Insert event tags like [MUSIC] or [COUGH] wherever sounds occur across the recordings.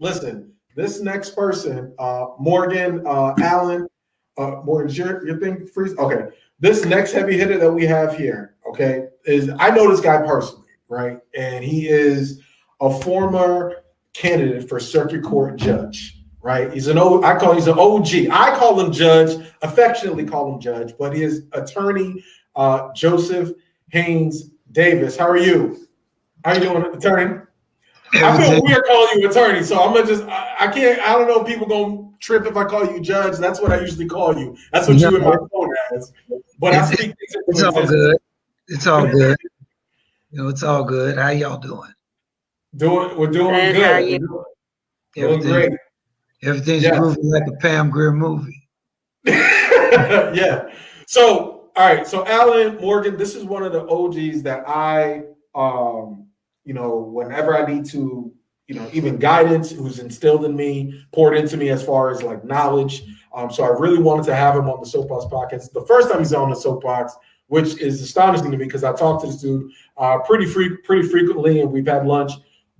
listen, this next person, uh, Morgan uh, Allen, uh, Morgan, your, your thing freeze? Okay. This next heavy hitter that we have here, okay, is I know this guy personally, right? And he is a former candidate for circuit court judge, right? He's an O, I call he's an OG. I call him judge, affectionately call him judge, but his attorney, uh, Joseph Haynes Davis. How are you? How are you doing, attorney? [LAUGHS] I feel weird calling you attorney, so I'm gonna just I, I can't I don't know if people gonna trip if I call you judge. That's what I usually call you. That's what you in my phone as. But I speak It's all good. It's all [LAUGHS] good. You know, it's all good. How y'all doing? Doing we're doing Good, good. how We're you? doing, doing great. everything's Yeah. grooving like a Pam Grier movie. [LAUGHS] yeah. So, all right. So, Allen Morgan, this is one of the OGs that I, um, you know, whenever I need to, you know, even guidance, who's instilled in me, poured into me as far as like knowledge. Um, so I really wanted to have him on the Soapbox podcast. The first time he's on the Soapbox, which is astonishing to me because I talk to this dude uh, pretty free, pretty frequently, and we've had lunch.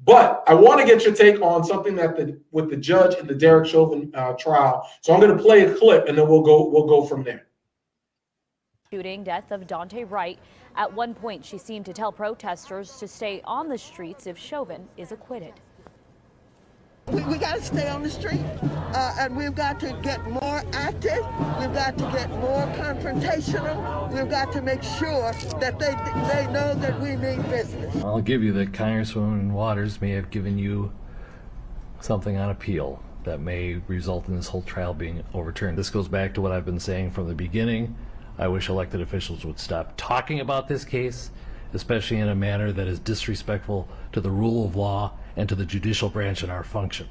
But I want to get your take on something that the with the judge in the Derek Chauvin uh, trial. So I'm going to play a clip, and then we'll go we'll go from there. shooting death of Daunte Wright. At one point, she seemed to tell protesters to stay on the streets if Chauvin is acquitted. We, we got to stay on the street, uh, and we've got to get more active. We've got to get more confrontational. We've got to make sure that they they know that we mean business. I'll give you that Congresswoman Waters may have given you something on appeal that may result in this whole trial being overturned. This goes back to what I've been saying from the beginning. I wish elected officials would stop talking about this case, especially in a manner that is disrespectful to the rule of law and to the judicial branch and our function.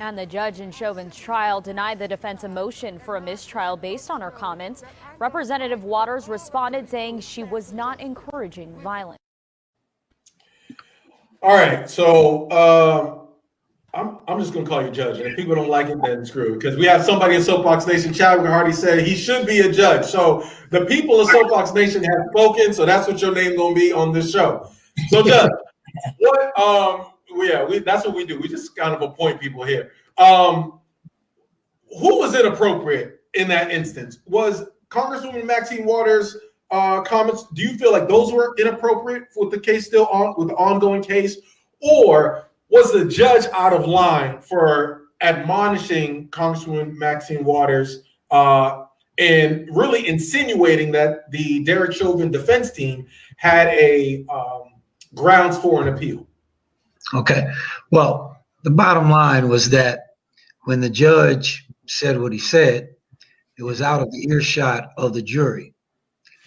And the judge in Chauvin's trial denied the defense a motion for a mistrial based on her comments. Representative Waters responded saying she was not encouraging violence. All right, so um, I'm I'm just gonna call you judge, and if people don't like it, then screw it. Because we have somebody in Soapbox Nation, Chadwick Hardy said he should be a judge. So the people of Soapbox Nation have spoken, so that's what your name gonna be on this show. So judge, [LAUGHS] what um yeah, we that's what we do. We just kind of appoint people here. Um, who was inappropriate in that instance? Was Congresswoman Maxine Waters' uh, comments? Do you feel like those were inappropriate with the case still on with the ongoing case, or was the judge out of line for admonishing Congresswoman Maxine Waters uh, and really insinuating that the Derek Chauvin defense team had a um, grounds for an appeal? Okay. Well, the bottom line was that when the judge said what he said, it was out of the earshot of the jury.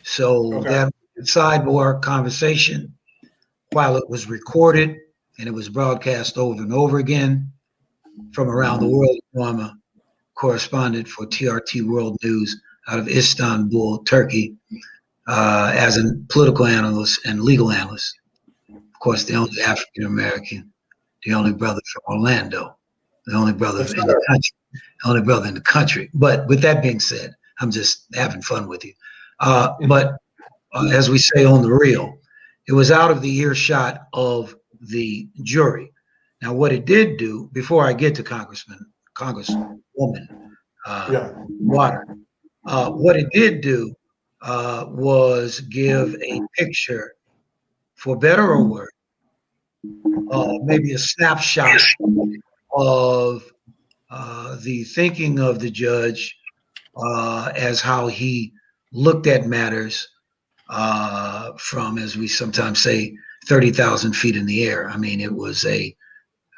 So Okay. that sidebar conversation, while it was recorded and it was broadcast over and over again from around the world, I'm a correspondent for TRT World News out of Istanbul, Turkey, uh, as a political analyst and legal analyst. Of course, the only African American, the only brother from Orlando, the only brother in the country, the only brother in the country. But with that being said, I'm just having fun with you. Uh, but uh, as we say on the real, it was out of the earshot of the jury. Now, what it did do, before I get to Congressman, Congresswoman uh, Yeah. Water, uh, what it did do uh, was give a picture, for better or worse, uh, maybe a snapshot of uh, the thinking of the judge uh, as how he looked at matters uh, from, as we sometimes say, 30,000 feet in the air. I mean, it was a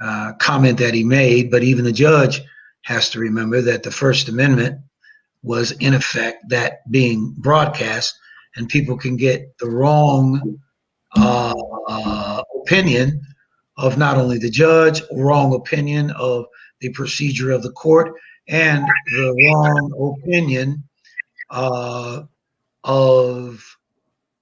uh, comment that he made, but even the judge has to remember that the First Amendment was, in effect, that being broadcast, and people can get the wrong uh, uh, opinion of not only the judge, wrong opinion of the procedure of the court, and the wrong opinion uh, of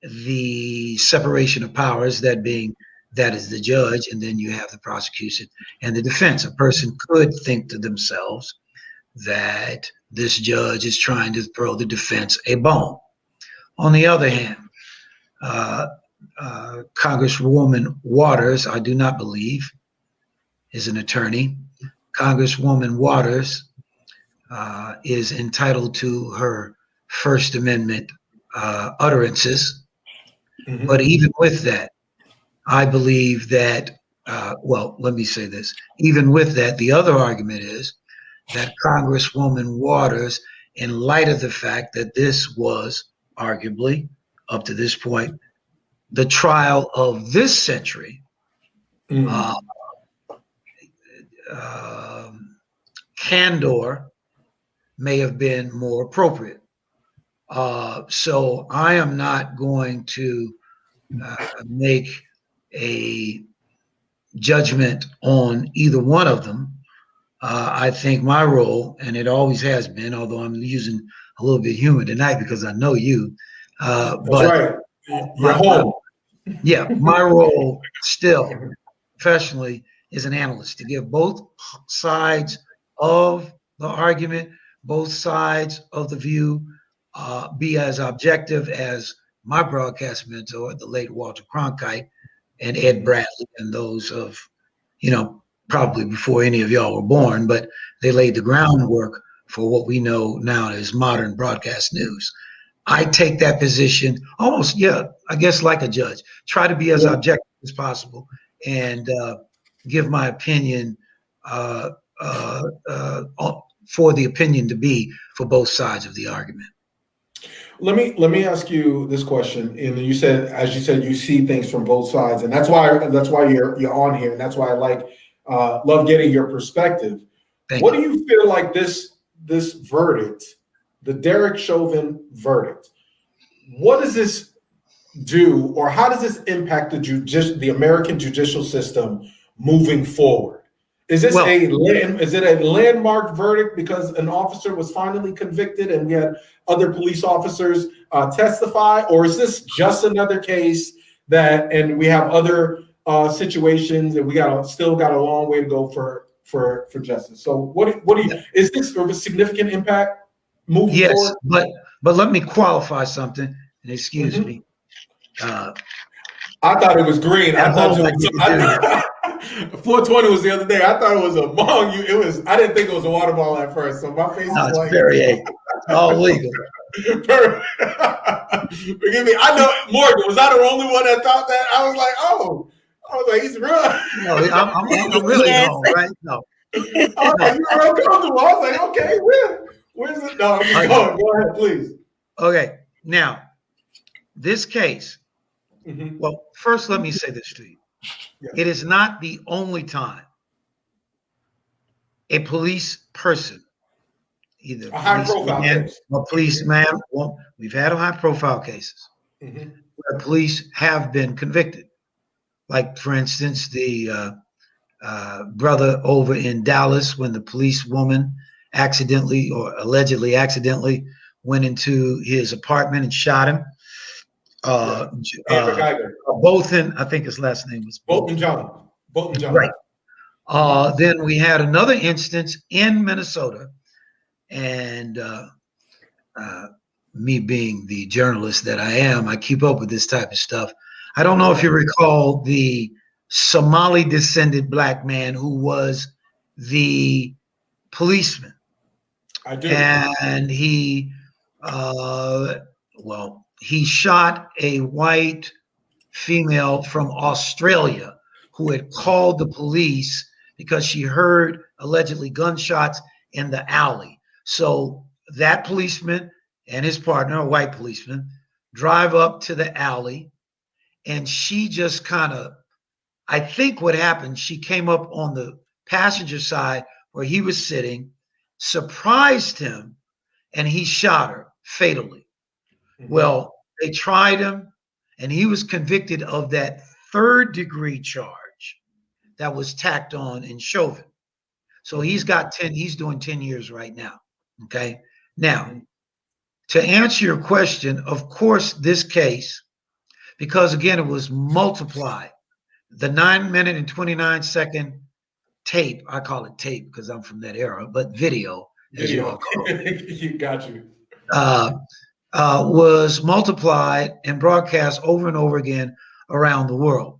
the separation of powers, that being that is the judge, and then you have the prosecution and the defense. A person could think to themselves that this judge is trying to throw the defense a bone. On the other hand, uh, uh, Congresswoman Waters, I do not believe, is an attorney. Congresswoman Waters uh, is entitled to her First Amendment uh, utterances. Mhm. But even with that, I believe that, uh, well, let me say this. Even with that, the other argument is that Congresswoman Waters, in light of the fact that this was arguably, up to this point, the trial of this century, Mhm. uh, um, candor may have been more appropriate. Uh, so I am not going to uh, make a judgment on either one of them. Uh, I think my role, and it always has been, although I'm using a little bit of humor tonight because I know you, uh, That's but right. You're home. yeah, my role still professionally is an analyst to give both sides of the argument, both sides of the view, uh, be as objective as my broadcast mentor, the late Walter Cronkite, and Ed Bradley, and those of, you know, probably before any of y'all were born, but they laid the groundwork for what we know now as modern broadcast news. I take that position almost, yeah, I guess like a judge. Try to be as Yeah. objective as possible and uh, give my opinion uh, uh, uh, for the opinion to be for both sides of the argument. Let me let me ask you this question. And you said, as you said, you see things from both sides, and that's why that's why you're you're on here, and that's why I like uh, love getting your perspective. Thank what you. do you feel like this this verdict, the Derek Chauvin verdict? What does this do, or how does this impact the judici- the American judicial system moving forward? Is this Well- a land, is it a landmark verdict because an officer was finally convicted and we had other police officers uh, testify, or is this just another case that and we have other uh, situations and we got a, still got a long way to go for for for justice? So what what do you is this of a significant impact moving Yes, forward? but but let me qualify something, and excuse Mhm. me. Uh, I thought it was green. I thought home, it I was, I, 420 was the other day. I thought it was among you. It was. I didn't think it was a water ball at first. So my face no, is it's like. very A. It's all legal. [LAUGHS] Forgive me. I know Morgan. Was I the only one that thought that? I was like, oh. I was like, he's real. No, I'm, I'm, I'm [LAUGHS] really Yes. home, right? No, I was like, you're real comfortable. I was like, okay, where, where's it? No, I'm Okay. going. Go ahead, please. okay. Now, this case. Mhm. Well, first, let me say this to you. Yes. It is not the only time a police person, either A high profile case. or policeman, well, we've had high profile cases Mhm. where police have been convicted. Like, for instance, the uh, uh, brother over in Dallas when the police woman accidentally or allegedly accidentally went into his apartment and shot him. Uh, uh. Bolton, I think his last name was Bolton John. Bolton John. Right. Uh, then we had another instance in Minnesota, and uh, uh, me being the journalist that I am, I keep up with this type of stuff. I don't know if you recall the Somali descended black man who was the policeman, I do. and he, uh, well, he shot a white female from Australia who had called the police because she heard allegedly gunshots in the alley. So that policeman and his partner, a white policeman, drive up to the alley, and she just kind of, I think what happened, she came up on the passenger side where he was sitting, surprised him, and he shot her fatally. Mhm. Well, they tried him, and he was convicted of that third degree charge that was tacked on in Chauvin. So he's got 10, he's doing 10 years right now. Okay. Now, to answer your question, of course, this case, because again, it was multiplied, the nine minute and 29 second tape, I call it tape because I'm from that era, but video, as you all Video. call it [LAUGHS] you got you. uh, uh, was multiplied and broadcast over and over again around the world.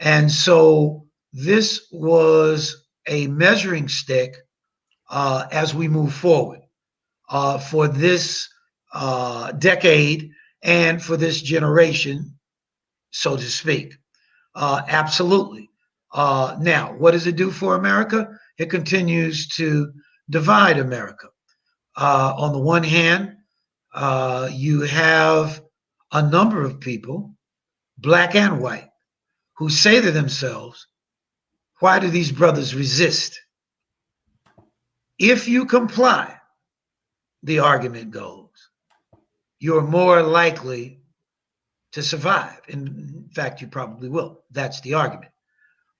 And so this was a measuring stick uh, as we move forward uh, for this uh, decade and for this generation, so to speak. Uh, absolutely. Uh, now, what does it do for America? It continues to divide America. Uh, on the one hand, uh, you have a number of people, black and white, who say to themselves, why do these brothers resist? If you comply, the argument goes, you're more likely to survive. In fact, you probably will. That's the argument.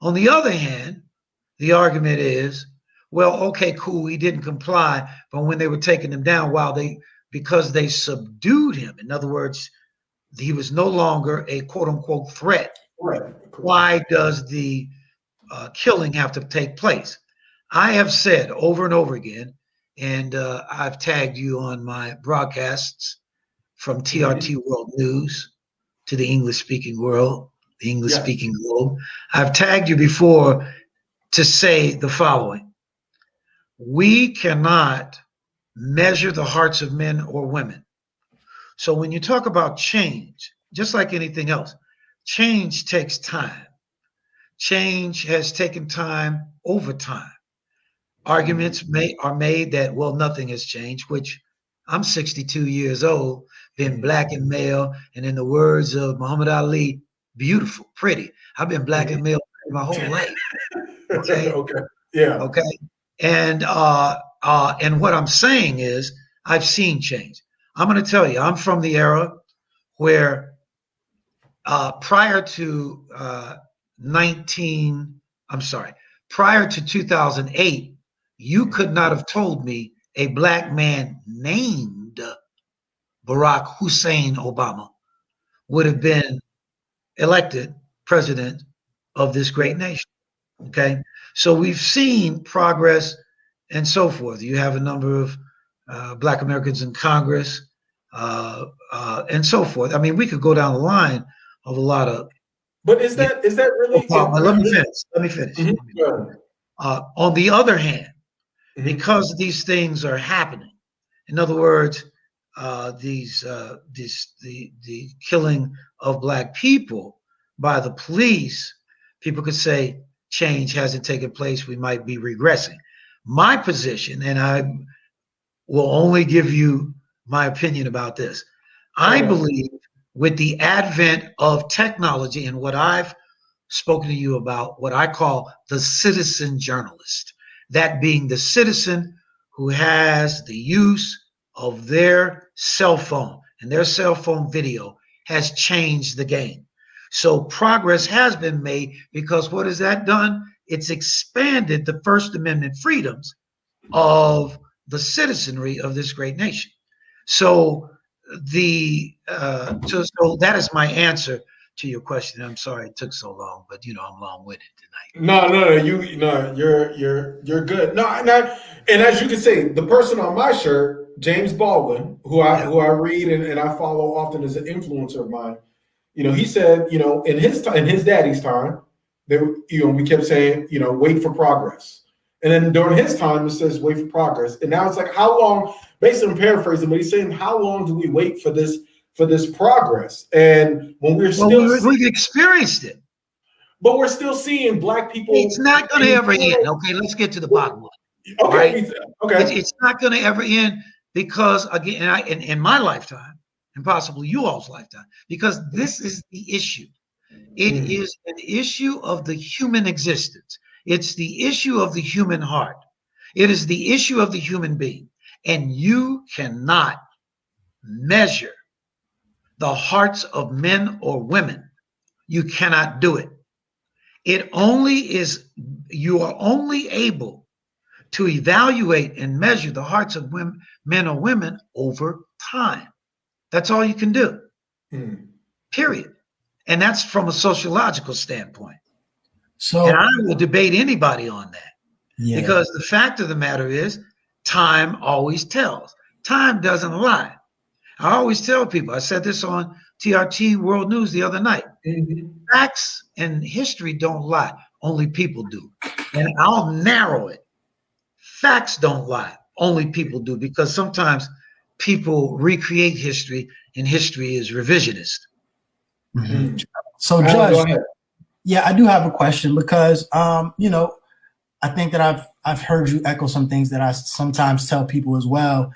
On the other hand, the argument is, well, okay, cool, he didn't comply, but when they were taking him down, while they because they subdued him, in other words, he was no longer a quote unquote threat. Right. Why does the uh, killing have to take place? I have said over and over again, and uh, I've tagged you on my broadcasts from TRT World News to the English speaking world, the English speaking globe. I've tagged you before to say the following We cannot measure the hearts of men or women. So when you talk about change, just like anything else, change takes time. Change has taken time over time. Arguments may, are made that, well, nothing has changed, which I'm 62 years old, been black and male, and in the words of Muhammad Ali, beautiful, pretty. I've been black and male my whole life. [LAUGHS] Okay. okay. Yeah. Okay. And uh uh and what I'm saying is I've seen change. I'm gonna tell you, I'm from the era where uh prior to uh 19, I'm sorry, prior to 2008, you could not have told me a black man named Barack Hussein Obama would have been elected president of this great nation. Okay. So we've seen progress and so forth. You have a number of uh, Black Americans in Congress uh, uh, and so forth. I mean, we could go down the line of a lot of. But is that is that really? Oh, let me finish. Let me finish. Mhm. Ahead. Uh, on the other hand, Mhm. because these things are happening, in other words, uh, these uh, these the the killing of black people by the police, people could say change hasn't taken place. We might be regressing. My position, and I will only give you my opinion about this. I Okay. believe with the advent of technology and what I've spoken to you about, what I call the citizen journalist, that being the citizen who has the use of their cell phone and their cell phone video has changed the game. So progress has been made because what has that done? It's expanded the First Amendment freedoms of the citizenry of this great nation. So the uh, so, so that is my answer to your question. I'm sorry it took so long, but you know I'm long-winded tonight. No, no, no. You no, you're you're you're good. No, and I, and as you can see, the person on my shirt, James Baldwin, who I Yeah. who I read and, and I follow often as an influencer of mine, you know, he said, you know, in his time, in his daddy's time, they, you know, we kept saying, you know, wait for progress. And then during his time, it says wait for progress. And now it's like, how long? Basically, I'm paraphrasing, but he's saying, how long do we wait for this for this progress? And when we're Well, still, we, we've experienced it. but we're still seeing black people. It's not going to ever end. Okay, let's get to the bottom line. Okay, right? he's- It's, it's not going to ever end because again, and I, in, in my lifetime, and possibly you all's lifetime, because this is the issue. It is Mm. an issue of the human existence. It's the issue of the human heart. It is the issue of the human being. And you cannot measure the hearts of men or women. You cannot do it. It only is, you are only able to evaluate and measure the hearts of women, men or women over time. That's all you can do, Hmm. period. And that's from a sociological standpoint. So And I will debate anybody on that yeah, because the fact of the matter is, time always tells. Time doesn't lie. I always tell people, I said this on TRT World News the other night Mhm. facts and history don't lie, only people do. And I'll narrow it. Facts don't lie. Only people do because sometimes people recreate history and history is revisionist. Mhm. So, Allen, Judge, yeah, I do have a question because, um, you know, I think that I've I've heard you echo some things that I sometimes tell people as well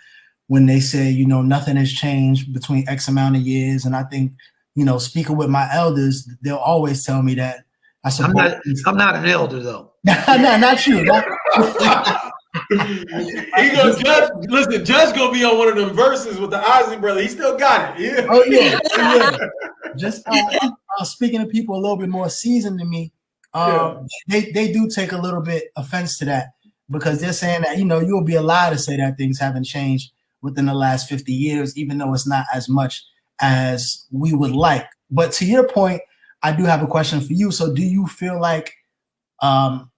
when they say, you know, nothing has changed between X amount of years, and I think, you know, speaking with my elders, they'll always tell me that I I'm not I'm not an elder though. [LAUGHS] no, not you. [LAUGHS] Not, he gonna judge. Listen, Judge gonna be on one of them verses with the Ozzy brother. He still got it. Yeah. oh yeah, oh, yeah. [LAUGHS] Just uh, uh, speaking to people a little bit more seasoned than me, um, they they do take a little bit offense to that because they're saying that you know you'll be allowed to say that things haven't changed within the last 50 years, even though it's not as much as we would like. But to your point, I do have a question for you. So do you feel like, um,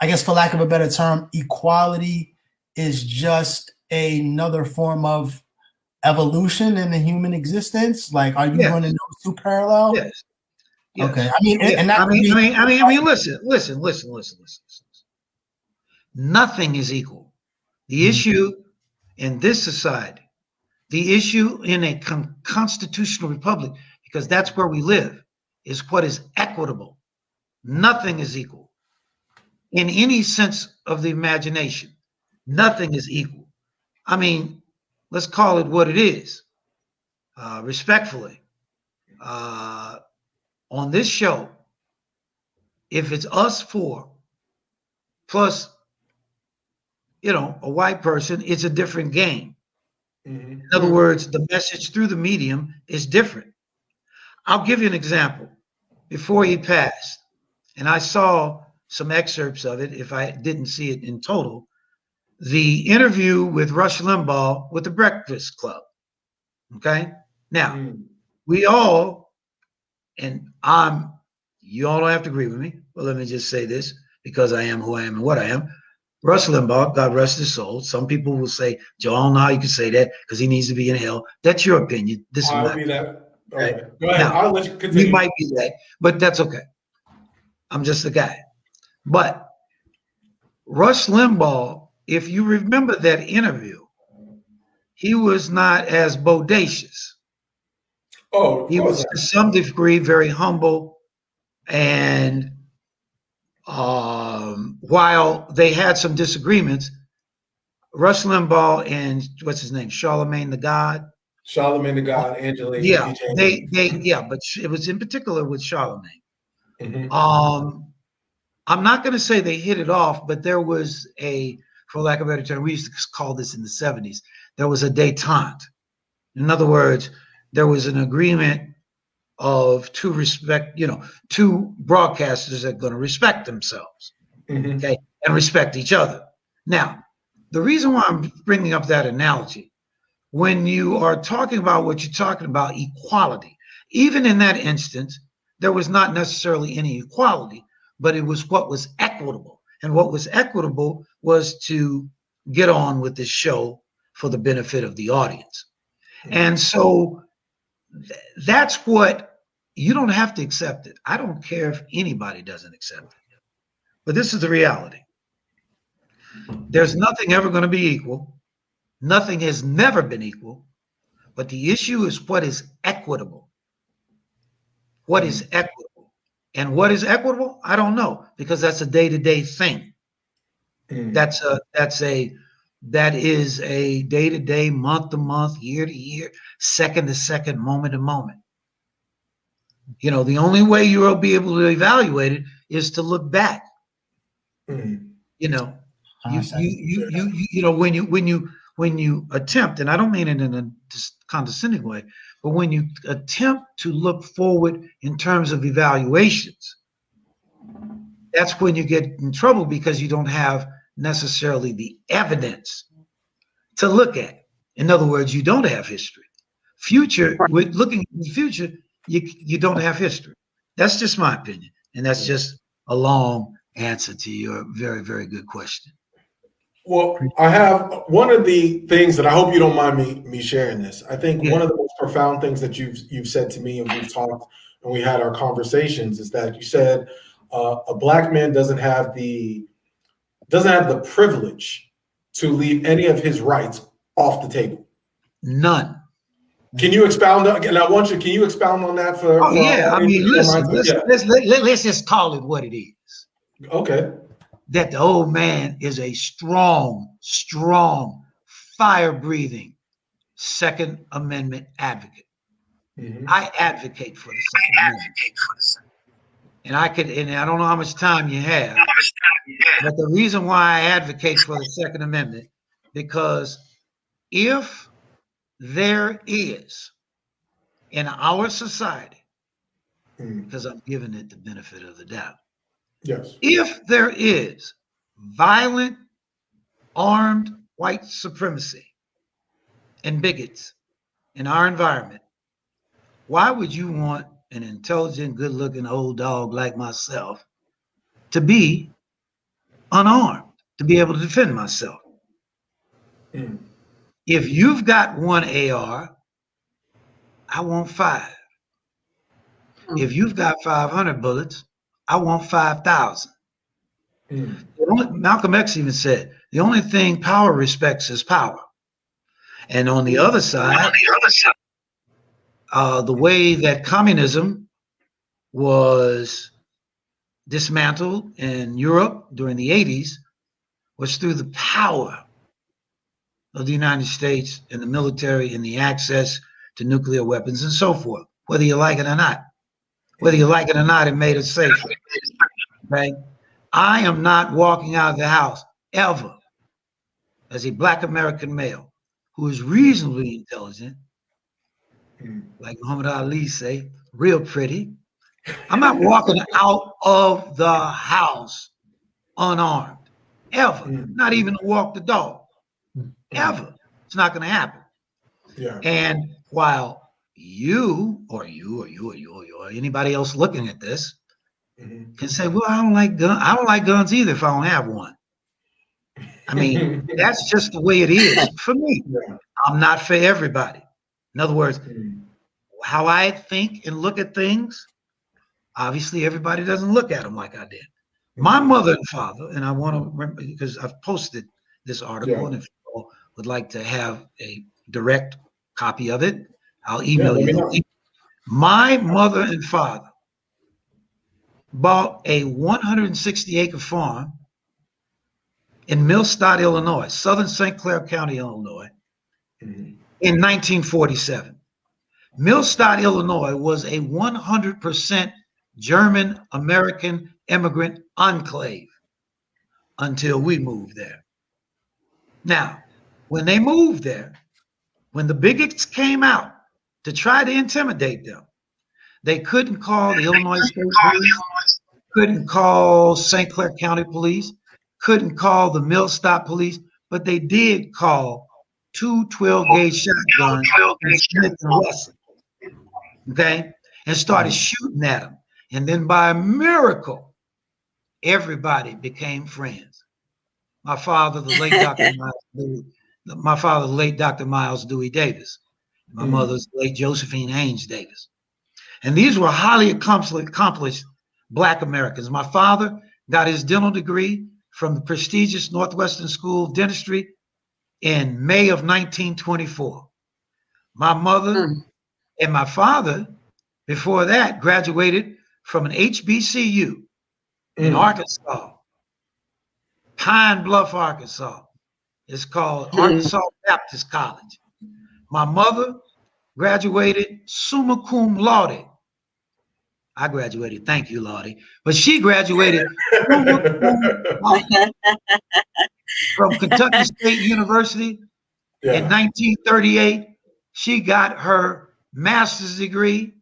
I guess for lack of a better term, equality is just another form of evolution in the human existence? Like, are you Yes. going to those two parallel? Yes. Yes. Okay. I mean, and, and that I mean, be- I mean, I mean, I mean, listen, listen, listen, listen, listen. listen. Nothing is equal. The Mhm. issue in this society, the issue in a con- constitutional republic, because that's where we live, is what is equitable. Nothing is equal. In any sense of the imagination, nothing is equal. I mean, let's call it what it is, uh, respectfully. Uh, on this show, if it's us four plus, you know, a white person, it's a different game. Mhm. In other words, the message through the medium is different. I'll give you an example. Before he passed, and I saw some excerpts of it, if I didn't see it in total, the interview with Rush Limbaugh with the Breakfast Club. Okay. Now, Mhm. we all, and I'm, you all don't have to agree with me, but let me just say this because I am who I am and what I am. Rush Limbaugh, God rest his soul. Some people will say, Joe, I don't know how you can say that because he needs to be in hell. That's your opinion. This is I'll my be that. Okay. Okay. Go ahead. Now, I'll let you continue. might be that, but that's okay. I'm just a guy. But Rush Limbaugh, if you remember that interview, he was not as bodacious. oh, He was to some degree very humble. And um, while they had some disagreements, Rush Limbaugh and what's his name, Charlemagne the God, Charlemagne the God, Angela. yeah, they they yeah, but it was in particular with Charlemagne. Mhm. Um, I'm not going to say they hit it off, but there was a, for lack of a better term, we used to call this in the 70s. There was a détente. In other words, there was an agreement of two respect, you know, two broadcasters that are going to respect themselves Mhm. and respect each other. Now, the reason why I'm bringing up that analogy, when you are talking about what you're talking about, equality, even in that instance, there was not necessarily any equality, but it was what was equitable. And what was equitable was to get on with this show for the benefit of the audience. And so th- that's what you don't have to accept it. I don't care if anybody doesn't accept it. But this is the reality. There's nothing ever going to be equal. Nothing has never been equal. But the issue is what is equitable. What is mm-hmm. equitable? And what is equitable? I don't know because that's a day-to-day thing. Mhm. That's a that's a that is a day-to-day, month-to-month, year-to-year, second-to-second, moment-to-moment. You know, the only way you will be able to evaluate it is to look back. Mhm. You know, you, you, you, you, you, you know, when you, when you, when you attempt, and I don't mean it in a condescending way, but when you attempt to look forward in terms of evaluations, that's when you get in trouble because you don't have necessarily the evidence to look at. In other words, you don't have history. Future, with looking in the future, you, you don't have history. That's just my opinion. And that's just a long answer to your very, very good question. Well, I have one of the things that I hope you don't mind me me sharing this. I think Yeah. one of the most profound things that you've you've said to me and we've talked and we had our conversations is that you said uh, a black man doesn't have the doesn't have the privilege to leave any of his rights off the table. None. Can you expound on? And I want you. Can you expound on that for? Oh for yeah, I mean, listen, let's, Yeah. let's, let, let, let's just call it what it is. Okay. That the old man is a strong, strong, fire-breathing Second Amendment advocate. Mhm. I advocate for the Second Amendment. And I could, and I don't know how much time you have, but the reason why I advocate for the Second Amendment, because if there is in our society, Mhm. because I'm giving it the benefit of the doubt, Yes. if there is violent, armed white supremacy and bigots in our environment, why would you want an intelligent, good looking old dog like myself to be unarmed, to be able to defend myself? Mm. If you've got one AR, I want five. If you've got 500 bullets, I want 5,000. Mm. Malcolm X even said, the only thing power respects is power. And on the other side, uh, the way that communism was dismantled in Europe during the 80s was through the power of the United States and the military and the access to nuclear weapons and so forth, whether you like it or not. Whether you like it or not, it made us safer. Right? I am not walking out of the house ever as a black American male who is reasonably intelligent, Mm. like Muhammad Ali say, real pretty. I'm not walking out of the house unarmed, ever. Mm. Not even to walk the dog, ever. It's not going to happen. Yeah. And while you or you or you or you or you or anybody else looking at this Mhm. can say, "Well, I don't like gun. I don't like guns either if I don't have one." I mean, that's just the way it is for me. I'm not for everybody. In other words, how I think and look at things, obviously everybody doesn't look at them like I did. My mother and father, and I want to remember because I've posted this article, Yeah. and if you would like to have a direct copy of it, I'll email me you. My mother and father bought a 160 acre farm in Millstadt, Illinois, southern St. Clair County, Illinois, Mhm. in 1947. Millstadt, Illinois was a 100% German American immigrant enclave until we moved there. Now, when they moved there, when the bigots came out to try to intimidate them, they couldn't call the Illinois State Police, couldn't call St. Clair County Police, couldn't call the Millstadt Police, but they did call two 12 gauge shotguns and Smith and Wesson. Okay, and started shooting at them, and then by a miracle, everybody became friends. My father, the late Dr. [LAUGHS] Miles Dewey, my father, the late Dr. Miles Dewey Davis, my Mm. mother's late Josephine Haynes Davis, and these were highly accomplished, accomplished Black Americans. My father got his dental degree from the prestigious Northwestern School of Dentistry in May of 1924. My mother and my father, before that, graduated from an HBCU in Mm. Arkansas, Pine Bluff, Arkansas. It's called Hmm. Arkansas Baptist College. My mother graduated summa cum laude. I graduated, thank you, Lottie. But she graduated summa cum laude from Kentucky [LAUGHS] State University in 1938. She got her master's degree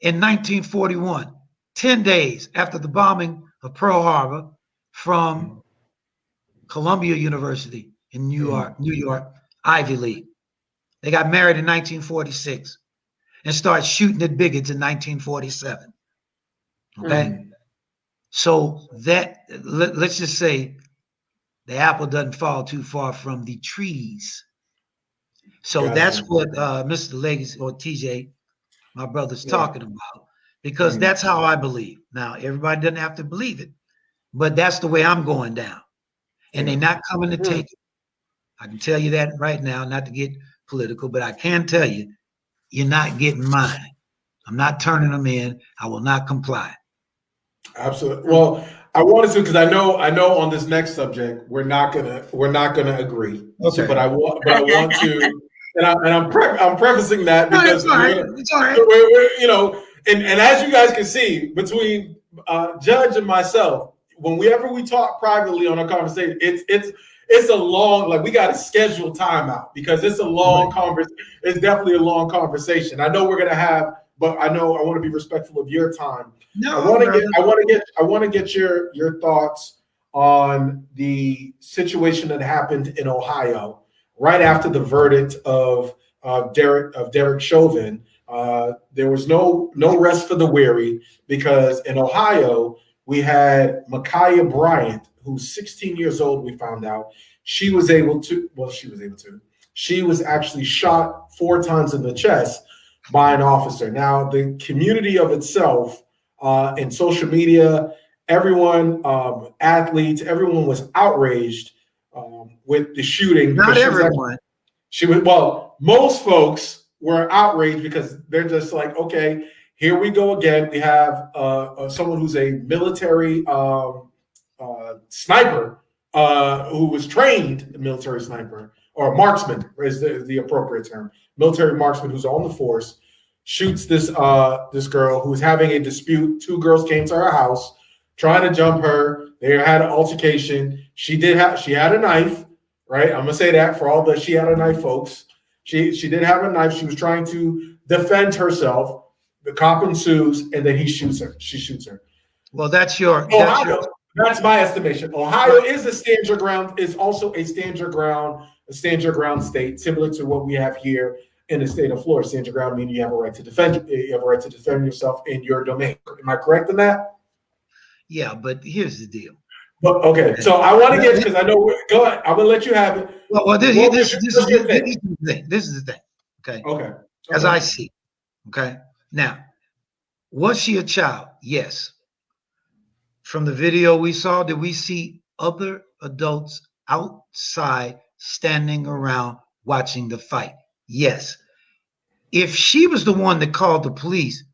in 1941, 10 days after the bombing of Pearl Harbor from Columbia University in New mm-hmm. York, New York, Ivy League. They got married in 1946 and start shooting at bigots in 1947. Okay. Mm. So that let, us just say the apple doesn't fall too far from the trees. So Gotcha. that's what uh, Mr. Legacy or TJ, my brother's Yeah. talking about. because Mhm. that's how I believe. Now, everybody doesn't have to believe it, but that's the way I'm going down. And they're not coming to Mhm. take it. I can tell you that right now, not to get political, but I can tell you, you're not getting mine. I'm not turning them in. I will not comply. Absolutely. Well, I wanted to because I know I know on this next subject we're not gonna we're not gonna agree. So, Okay. but I want but I want to and, I, and I'm pre- I'm prefacing that No, because it's all right. we're- It's all right. we're, we're, you know, and, and as you guys can see, between uh, Judge and myself, whenever we talk privately on a conversation, it's it's it's a long like we got to schedule time out because it's a long conversation. It's definitely a long conversation. I know we're gonna have, but I know I want to be respectful of your time. No, I want to get I want to get I want to get your your thoughts on the situation that happened in Ohio right after the verdict of uh, Derek of Derek Chauvin. Uh, there was no no rest for the weary because in Ohio we had Ma'Khia Bryant, who's 16 years old. We found out she was able to. Well, she was able to. She was actually shot four times in the chest by an officer. Now the community of itself uh, and social media, everyone, um, athletes, everyone was outraged um, with the shooting. not because she was actually- everyone. she was well, most folks were outraged because they're just like, okay, here we go again. We have uh, uh, someone who's a military um, sniper uh, who was trained military sniper or marksman is the, the appropriate term. Military marksman who's on the force shoots this uh, this girl who's having a dispute. Two girls came to her house trying to jump her. They had an altercation. She did have she had a knife right? I'm gonna say that for all the she had a knife folks. She she did have a knife. She was trying to defend herself. The cop ensues, and then he shoots her. She shoots her. Well, that's your. That's your that's my estimation. Ohio is a stand your ground. Is also a stand your ground, a stand your ground state, similar to what we have here in the state of Florida. Stand your ground meaning you have a right to defend. You have a right to defend yourself in your domain. Am I correct in that? yeah, but here's the deal. But okay, so I want to get because I know. Go ahead. I'm gonna let you have it. Well, well this, this, this- is, the this, thing. is the thing. This is the thing. Okay. Okay. As Okay. I see. Okay. Now, was she a child? Yes. From the video we saw, did we see other adults outside standing around watching the fight? Yes. If she was the one that called the police,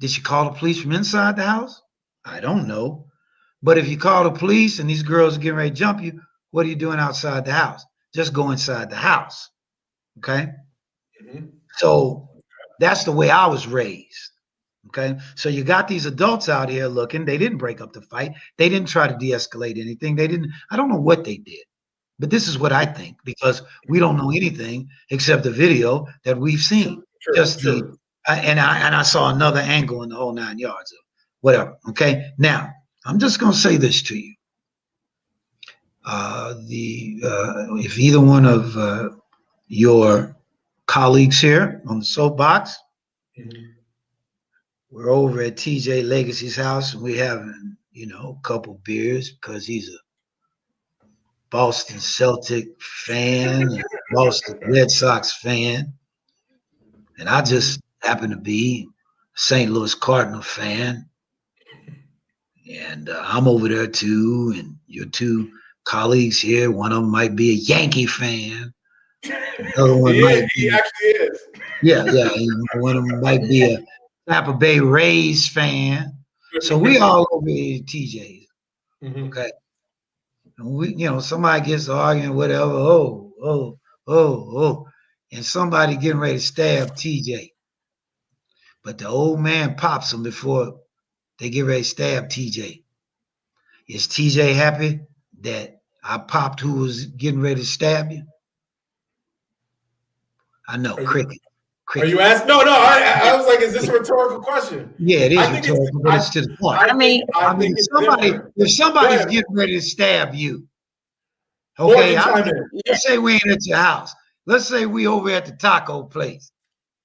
did she call the police from inside the house? I don't know. But if you call the police and these girls are getting ready to jump you, what are you doing outside the house? Just go inside the house. Okay. Mhm. So that's the way I was raised. Okay. So you got these adults out here looking. They didn't break up the fight. They didn't try to de escalate anything. They didn't, I don't know what they did. But this is what I think because we don't know anything except the video that we've seen. True, Just true. the, and I and I saw another angle in the whole nine yards of whatever. Okay. Now I'm just gonna say this to you. Uh, the uh, if either one of uh, your colleagues here on the soapbox Mhm. We're over at TJ Legacy's house and we having, you know, a couple beers because he's a Boston Celtic fan, and Boston Red Sox fan. And I just happen to be a St. Louis Cardinal fan. And uh, I'm over there too. And your two colleagues here, one of them might be a Yankee fan. Another one He, might is, he be actually is. yeah, yeah. One of them might be a Tampa Bay Rays fan. So we [LAUGHS] all over here TJ's. Mhm. Okay. And we, you know, somebody gets arguing, whatever. Oh, oh, oh, oh. And somebody getting ready to stab TJ. But the old man pops him before they get ready to stab TJ. Is TJ happy that I popped who was getting ready to stab you? I know, Are you- cricket. Are you asking? No, no. I, I was like, is this a rhetorical question? Yeah, it is I it's- rhetorical, but it's to the point. I, mean- I, I, mean, if somebody different. if somebody's ahead. getting ready to stab you, okay, I, let's say we ain't at your house. Let's say we over at the taco place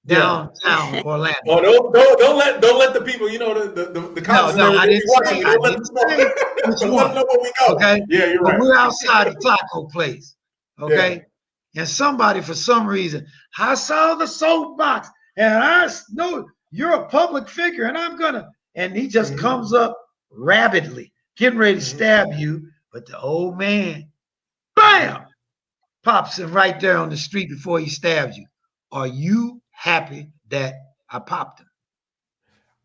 Yeah. downtown [LAUGHS] Orlando. Oh, don't, don't, don't let don't let the people. You know the the the, the No, cops no, and I everything didn't watching. say- Don't I let didn't them know- say [LAUGHS] don't let them know where we go. Okay, Yeah, you're but right. we're outside the taco place. Okay, and somebody for some reason, I saw the soapbox and I know you're a public figure, and I'm gonna. And he just Mhm. comes up rabidly, getting ready to stab you. But the old man, bam, pops him right there on the street before he stabs you. Are you happy that I popped him?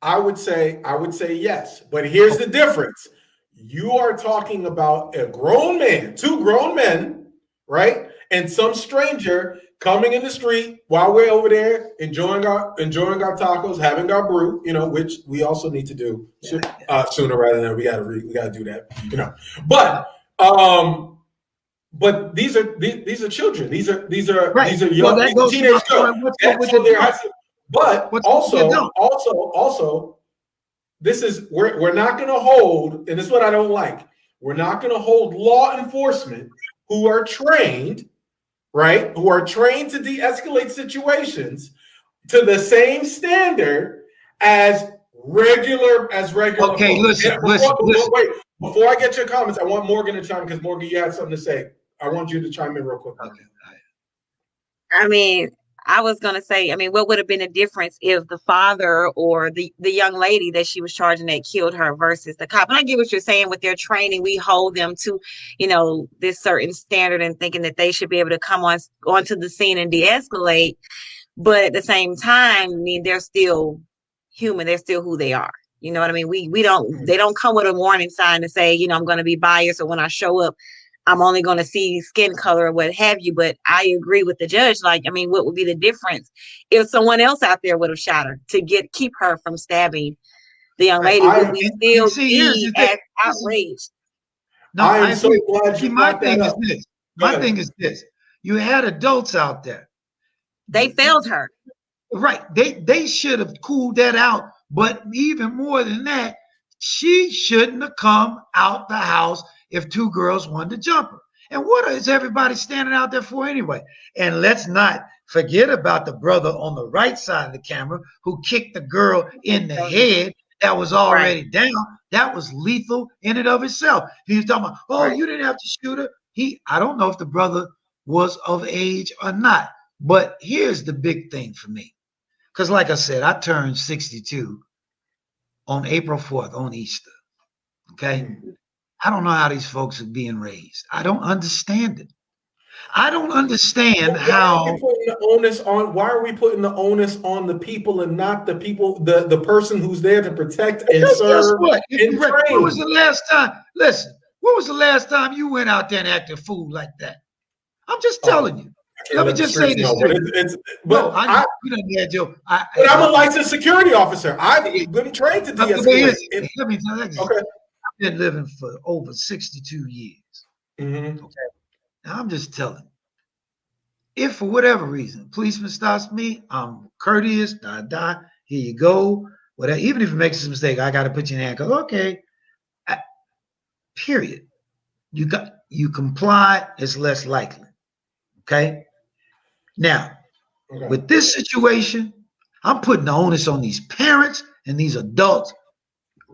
I would say I would say yes, but here's the difference. You are talking about a grown man, two grown men, right? And some stranger coming in the street while we're over there enjoying our enjoying our tacos, having our brew, you know, which we also need to do uh, sooner rather than we got to re- we got to do that, you know. But um, but these are these, these are children. These are these are Right. these are young that these are goes to teenage my girls. What's with so the there adult? has to- but What's up with the also, also, also, this is we're we're not going to hold, and this is what I don't like. We're not going to hold law enforcement who are trained, right? Who are trained to de-escalate situations to the same standard as regular as regular. Okay, folks. listen, before- listen, before- listen. Wait, before I get your comments, I want Morgan to chime because Morgan, you had something to say. I want you to chime in real quick. Okay. I mean, I was gonna say, I mean, what would have been a difference if the father or the the young lady that she was charging that killed her versus the cop? And I get what you're saying with their training. We hold them to, you know, this certain standard and thinking that they should be able to come on onto the scene and de-escalate. But at the same time, I mean, they're still human. They're still who they are. You know what I mean? We we don't they don't come with a warning sign to say, you know, I'm gonna be biased or when I show up, I'm only going to see skin color or what have you. But I agree with the judge. Like, I mean, what would be the difference if someone else out there would have shot her to get keep her from stabbing the young lady? I- would we still and see, be the thing. as outraged? No, I am I so agree. glad See, you my brought thing that is up. this. My ahead. thing is this. You had adults out there. They failed her. Right. They they should have cooled that out. But even more than that, she shouldn't have come out the house if two girls wanted to jump her. And what is everybody standing out there for anyway? And let's not forget about the brother on the right side of the camera who kicked the girl in the head that was already down. That was lethal in and of itself. He was talking about, oh, Right. you didn't have to shoot her. He, I don't know if the brother was of age or not. But here's the big thing for me. Because, like I said, I turned 62 on April 4th on Easter. Okay. Mm-hmm. I don't know how these folks are being raised. I don't understand it. I don't understand Why are how. we putting the onus on? Why are we putting the onus on the people and not the people, the the person who's there to protect and guess serve? what? And when was the last time? Listen, when was the last time you went out there and acted a fool like that? I'm just Oh, telling you. Let me just say this know, it's, it's No, but I, I, you done had your. I, but I'm a licensed security officer. I've been trained to But the way de-escalate. is- It- Let me tell you, this. Okay. Been living for over 62 years. Mhm. Now, I'm just telling if for whatever reason, policeman stops me, I'm courteous, da da, here you go. Whatever, even if he makes a mistake, I got to put you in handcuffs. Okay. I- period. You got you comply, it's less likely. Okay. Now, Okay. with this situation, I'm putting the onus on these parents and these adults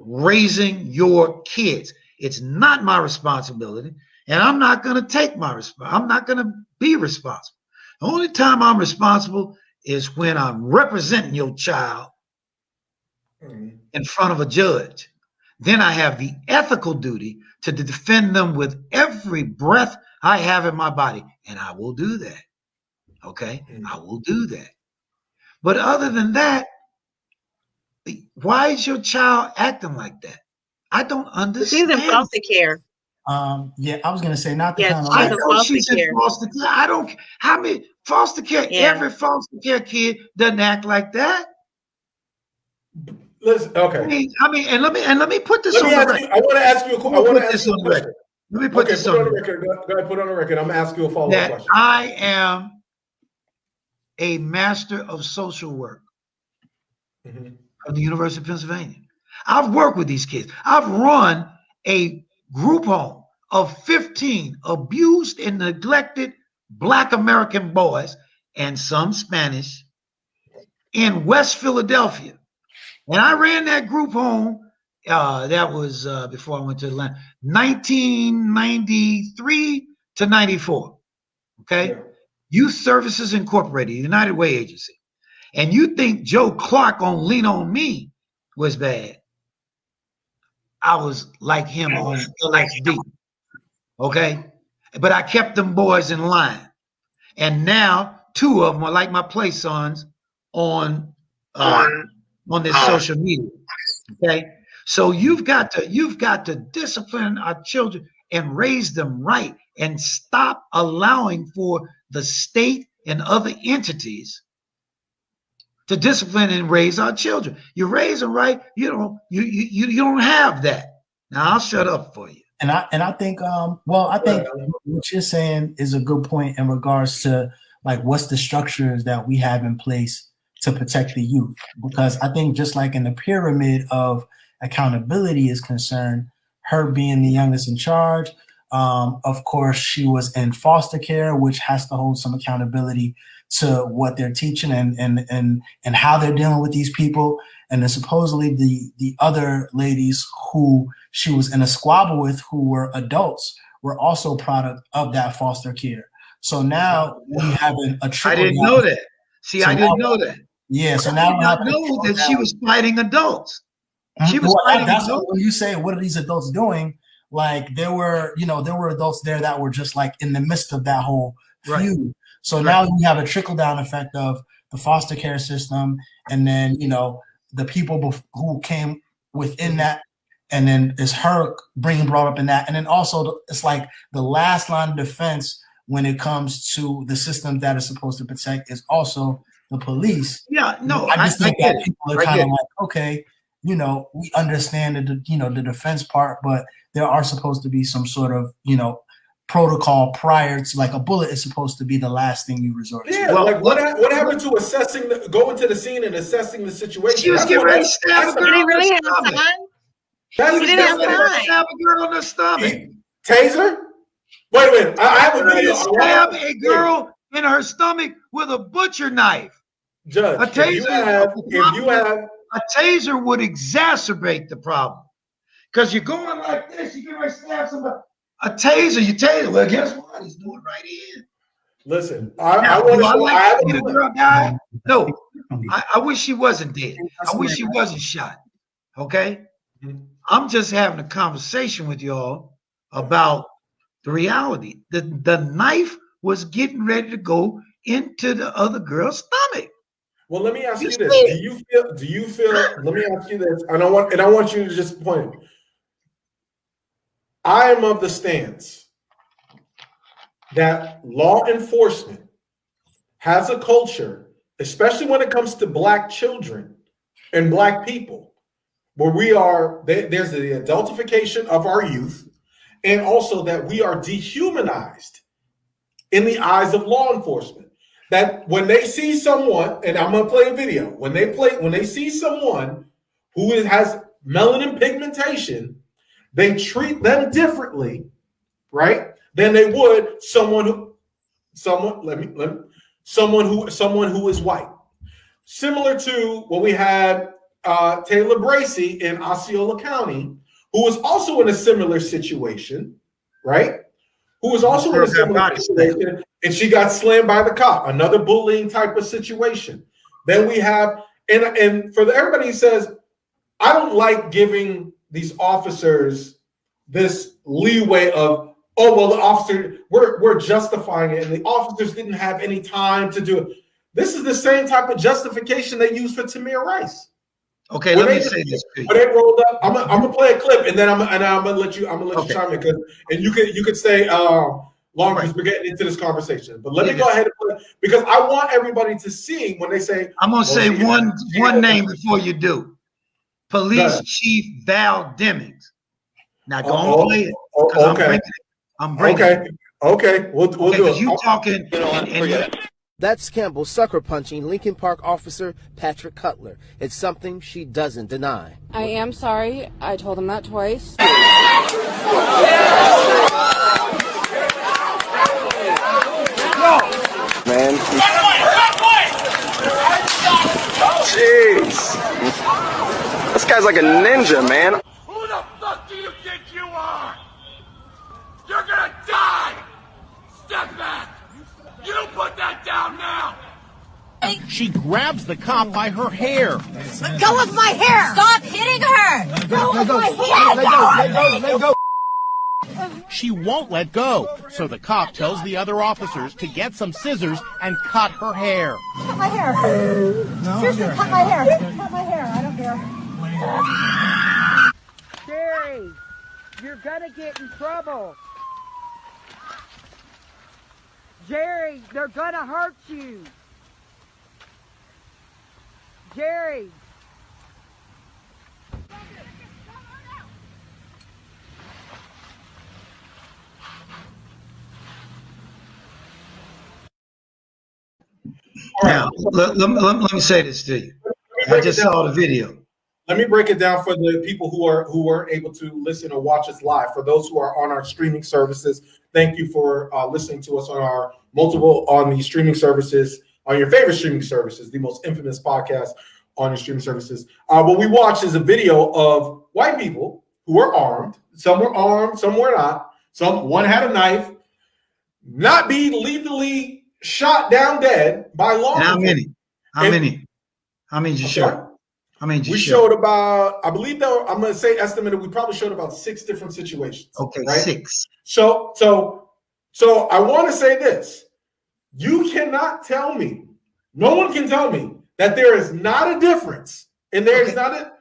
raising your kids. It's not my responsibility, and I'm not going to take my resp- I'm not going to be responsible. The only time I'm responsible is when I'm representing your child Mhm. in front of a judge. Then I have the ethical duty to defend them with every breath I have in my body, and I will do that. Okay, Mm. I will do that. But other than that, why is your child acting like that? I don't She's understand. in foster care. Um, yeah, I was gonna say not the Yes, kind of I know foster she's in care. foster care. I don't. How many foster care? Yeah. Every foster care kid doesn't act like that. Listen, I okay. mean, I mean, and let me and let me put this Let on the record. you. I want to ask you. A, question. I Let want to put ask this you a on the question. record. Let me put Okay, this put on on the the record. record. Go, go ahead, put it on the record. I'm gonna ask you a follow up that question. I am a master of social work Mhm. Of the University of Pennsylvania. I've worked with these kids. I've run a group home of 15 abused and neglected Black American boys and some Spanish in West Philadelphia. And I ran that group home. Uh, that was uh, before I went to Atlanta, 1993 to 94. Okay. Yeah. Youth Services Incorporated, United Way Agency. And you think Joe Clark on Lean on Me was bad, I was like him on LXD. Okay, but I kept them boys in line, and now two of them are like my play sons on uh, on this social media. Okay, so you've got to you've got to discipline our children and raise them right, and stop allowing for the state and other entities to discipline and raise our children. You raise them right, you know, you you you don't have that. Now I'll shut up for you. And I and I think um well I think what you're saying is a good point in regards to like what's the structures that we have in place to protect the youth because I think just like in the pyramid of accountability is concerned, her being the youngest in charge, um, of course she was in foster care, which has to hold some accountability to what they're teaching and and and and how they're dealing with these people. And then supposedly the the other ladies who she was in a squabble with, who were adults, were also product of that foster care. So now we have a, a I I didn't know that. See, So I didn't now- know that. Yeah, so I now did we have not know that she was fighting adults. She was Well, fighting that's adults. when you say what are these adults doing? Like there were, you know, there were adults there that were just like in the midst of that whole Right. So now you have a trickle down effect of the foster care system, and then you know the people bef- who came within that, and then it's her being brought up in that, and then also the- it's like the last line of defense when it comes to the system that is supposed to protect is also the police. Yeah, no, I I, just I think get that people are kind of like, okay, you know, we understand the you know the defense part, but there are supposed to be some sort of you know protocol prior to like a bullet is supposed to be the last thing you resort to. Yeah, Well, like what, what- what happened to assessing, the, going to the scene and assessing the situation? She was That's getting ready to stab a that's- You girl didn't in really the have stomach. time. that's- You didn't have what- time. Stab a girl in the stomach. Taser? Wait a minute. I, I have a video. Stab a girl in her stomach with a butcher knife. Judge, A if you taser- have, if you have, A taser would exacerbate the problem. Because you're going like this, you get ready to stab somebody. A taser, you taser. Well, guess what? He's doing right here. listen, I, I Now, I to, I like have to see the girl die? No. I, I wish she wasn't dead. I wish she wasn't shot. Okay? I'm just having a conversation with y'all about the reality. The the knife was getting ready to go into the other girl's stomach. Well, let me ask You you this: Do you feel? Do you feel? Let me ask you this, and I want and I want you to just point. I am of the stance that law enforcement has a culture, especially when it comes to black children and black people, where we are there's the adultification of our youth, and also that we are dehumanized in the eyes of law enforcement. That when they see someone, and I'm gonna play a video, when they play, when they see someone who has melanin pigmentation, they treat them differently, right? Than they would someone who, someone, let me, let me, someone who, someone who is white. Similar to what we had uh, Taylor Bracey in Osceola County, who was also in a similar situation, right? Who was also in a similar situation, and she got slammed by the cop. Another bullying type of situation. Then we have, and and for the, everybody says, I don't like giving these officers this leeway of, oh well, the officer, we're we're justifying it, and the officers didn't have any time to do it. This is the same type of justification they use for Tamir Rice. Okay, Well, let me say this to. But they rolled up. I'm gonna, I'm gonna play a clip, and then I'm and I'm gonna let you. I'm gonna let you Okay. chime in because and you could you could stay um longer because we're getting into this conversation. But let me Yeah. go ahead and play because I want everybody to see when they say I'm gonna Well, say one one name before you do. Police ahead. Chief Val Demings. Now go Oh, on play it. oh, 'cause I'm okay. it. I'm bringing okay it. okay we'll we'll Okay, do 'cause it. you I'll- talking and, and That's Campbell sucker punching Lincoln Park officer Patrick Cutler. It's something she doesn't deny. I am sorry. I told him that twice. man. Jeez. This guy's like a ninja, man. Who the fuck do you think you are? You're gonna die! Step back! You put that down now! She grabs the cop by her hair. Let go of my hair! Stop hitting her! Let go of my hair! Let go, let go, let go. She won't let go, so the cop tells the other officers to get some scissors and cut her hair. Cut my hair. Seriously, cut my hair. Cut my hair. I don't care. Jerry, you're gonna get in trouble. Jerry, they're gonna hurt you. Jerry. Now, let, let, let, let me say this to you. I just saw the video. Let me break it down for the people who are who weren't able to listen or watch us live. For those who are on our streaming services, thank you for uh, listening to us on our multiple on the streaming services on your favorite streaming services, the most infamous podcast on your streaming services. Uh, what we watched is a video of white people who were armed. Some were armed, some were not. Some one had a knife, not be legally shot down dead by law how many? How And- many? How many did you I'm show? Sorry? How many did you We show? showed about, I believe though, I'm gonna say estimated, we probably showed about six different situations. Okay, right? six. So, so, so I want to say this: you cannot tell me, no one can tell me that there is not a difference, and there is not a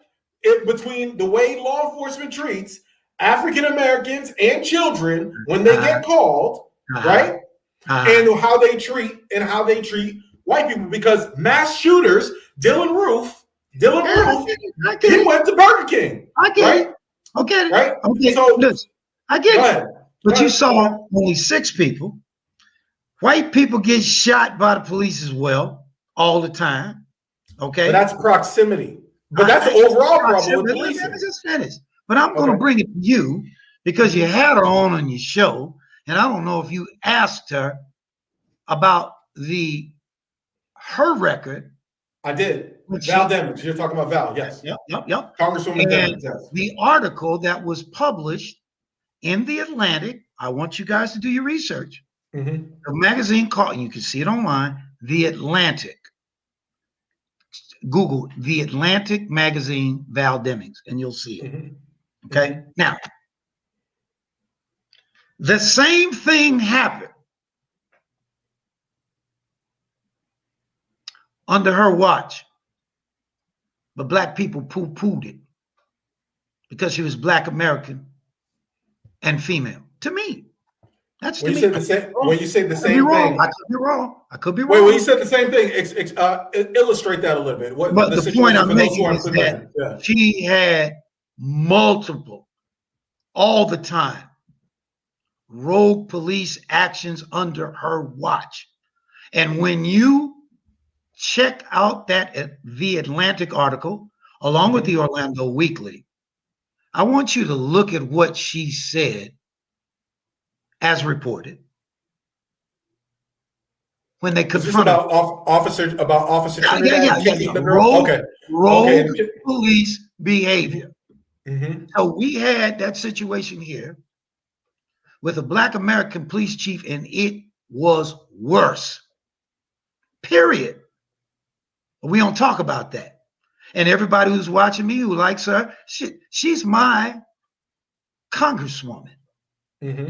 it, between the way law enforcement treats African Americans and children when they get called, Uh-huh. right, Uh-huh. and how they treat and how they treat white people. Because mass shooters, Dylann Roof, Dylann Yeah, I Roof, get it. I get he it. went to Burger King. I get right? it. Okay. Right? Okay. So- listen, I get it. ahead. But you saw only six people. White people get shot by the police as well all the time. Okay. But that's proximity. But that's I- the overall problem with let policing. Let me just finish. But I'm going to Okay. bring it to you because you had her on on your show, and I don't know if you asked her about the her record. I did. Val Demings. You're talking about Val, yes. Yep, yep, yep. Congresswoman And Demings, yes. the article that was published in the Atlantic. I want you guys to do your research. Mhm. A magazine called, you can see it online, The Atlantic. Google The Atlantic magazine, Val Demings, and you'll see it. Mhm. Okay. Now, the same thing happened under her watch, but black people poo pooed it because she was black American and female. To me, that's When to you me. said the same, when you say the same thing, I could be wrong. I could be wrong. wait, when you said the same thing, ex, ex, uh, illustrate that a little bit. What But the, situation point I'm for those who making is that Yeah. she had multiple, all the time, rogue police actions under her watch. And when you check out that uh, the Atlantic article, along with the Orlando Weekly, I want you to look at what she said as reported when they confronted about off, officer about Officer Yeah, yeah, yeah, yeah, yeah. Rogue- okay. rogue Okay. police behavior. hmm So we had that situation here with a black American police chief, and it was worse. Period. We don't talk about that. And everybody who's watching me who likes her, she, she's my congresswoman. hmm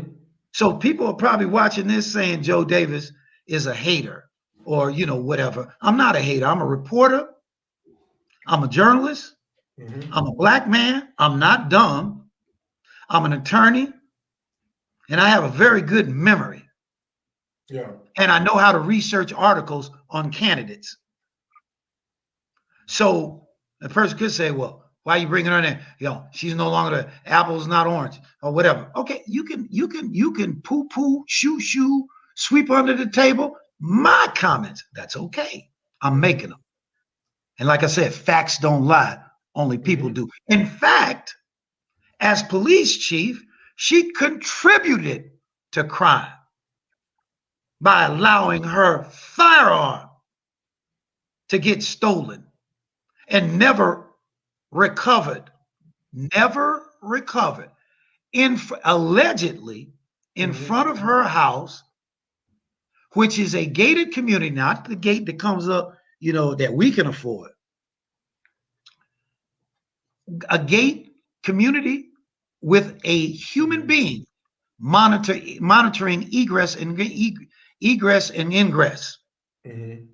So people are probably watching this saying Joe Davis is a hater or, you know, whatever. I'm not a hater. I'm a reporter. I'm a journalist. hmm I'm a black man. I'm not dumb. I'm an attorney. And I have a very good memory. Yeah. And I know how to research articles on candidates. So the person could say, well, why are you bringing her in? You know, she's no longer the apple's not orange or whatever. Okay, you can you can you can poo poo, shoo shoo, sweep under the table. My comments, that's okay. I'm making them. And like I said, facts don't lie, only people mm-hmm. do. In fact, as police chief, she contributed to crime by allowing her firearm to get stolen and never recovered, never recovered. In allegedly in Mhm. front of her house, which is a gated community, not the gate that comes up you know, that we can afford. A gate community with a human being monitor monitoring egress and egress and ingress. Mhm.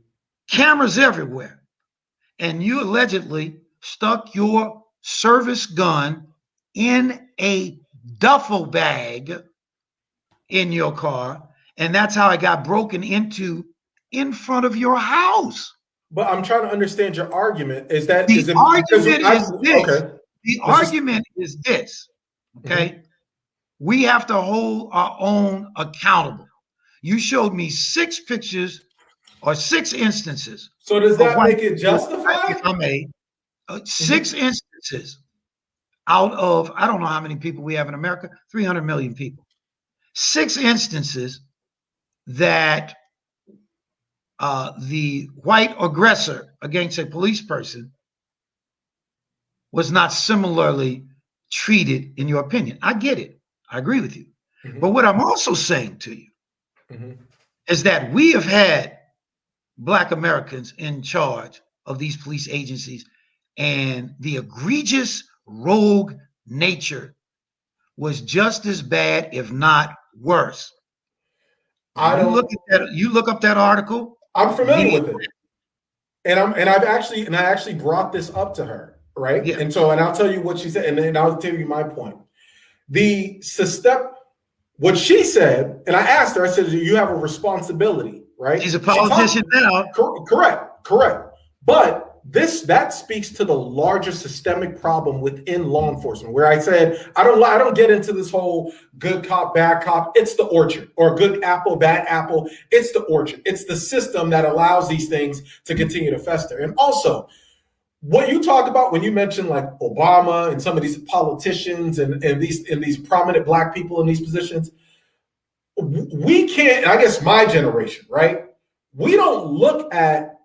Cameras everywhere. And you allegedly stuck your service gun in a duffel bag in your car, and that's how it got broken into in front of your house. But I'm trying to understand your argument. Is that The is it argument I- is this. Okay. The is- argument is this, mm-hmm. okay? We have to hold our own accountable. You showed me six pictures or six instances. So does that make it justified? I may, uh, six instances out of I don't know how many people we have in America, 300 million people. Six instances that uh, the white aggressor against a police person was not similarly treated, in your opinion. I get it. I agree with you. But what I'm also saying to you Mhm. is that we have had Black Americans in charge of these police agencies, and the egregious rogue nature was just as bad, if not worse. I you don't- look at that. You look up that article. I'm familiar with it. And I'm and I've actually and I actually brought this up to her, right? Yeah. And so and I'll tell you what she said, and then I'll tell you my point. The step what she said, and I asked her, I said, You have a responsibility, right? She's a politician now. Cor- correct, correct. But this that speaks to the larger systemic problem within law enforcement, where I said I don't I don't get into this whole good cop, bad cop. It's the orchard, or good apple, bad apple. It's the orchard. It's the system that allows these things to continue to fester. And also, what you talked about when you mentioned like Obama and some of these politicians and, and these and these prominent black people in these positions, we can't, I guess my generation, right? We don't look at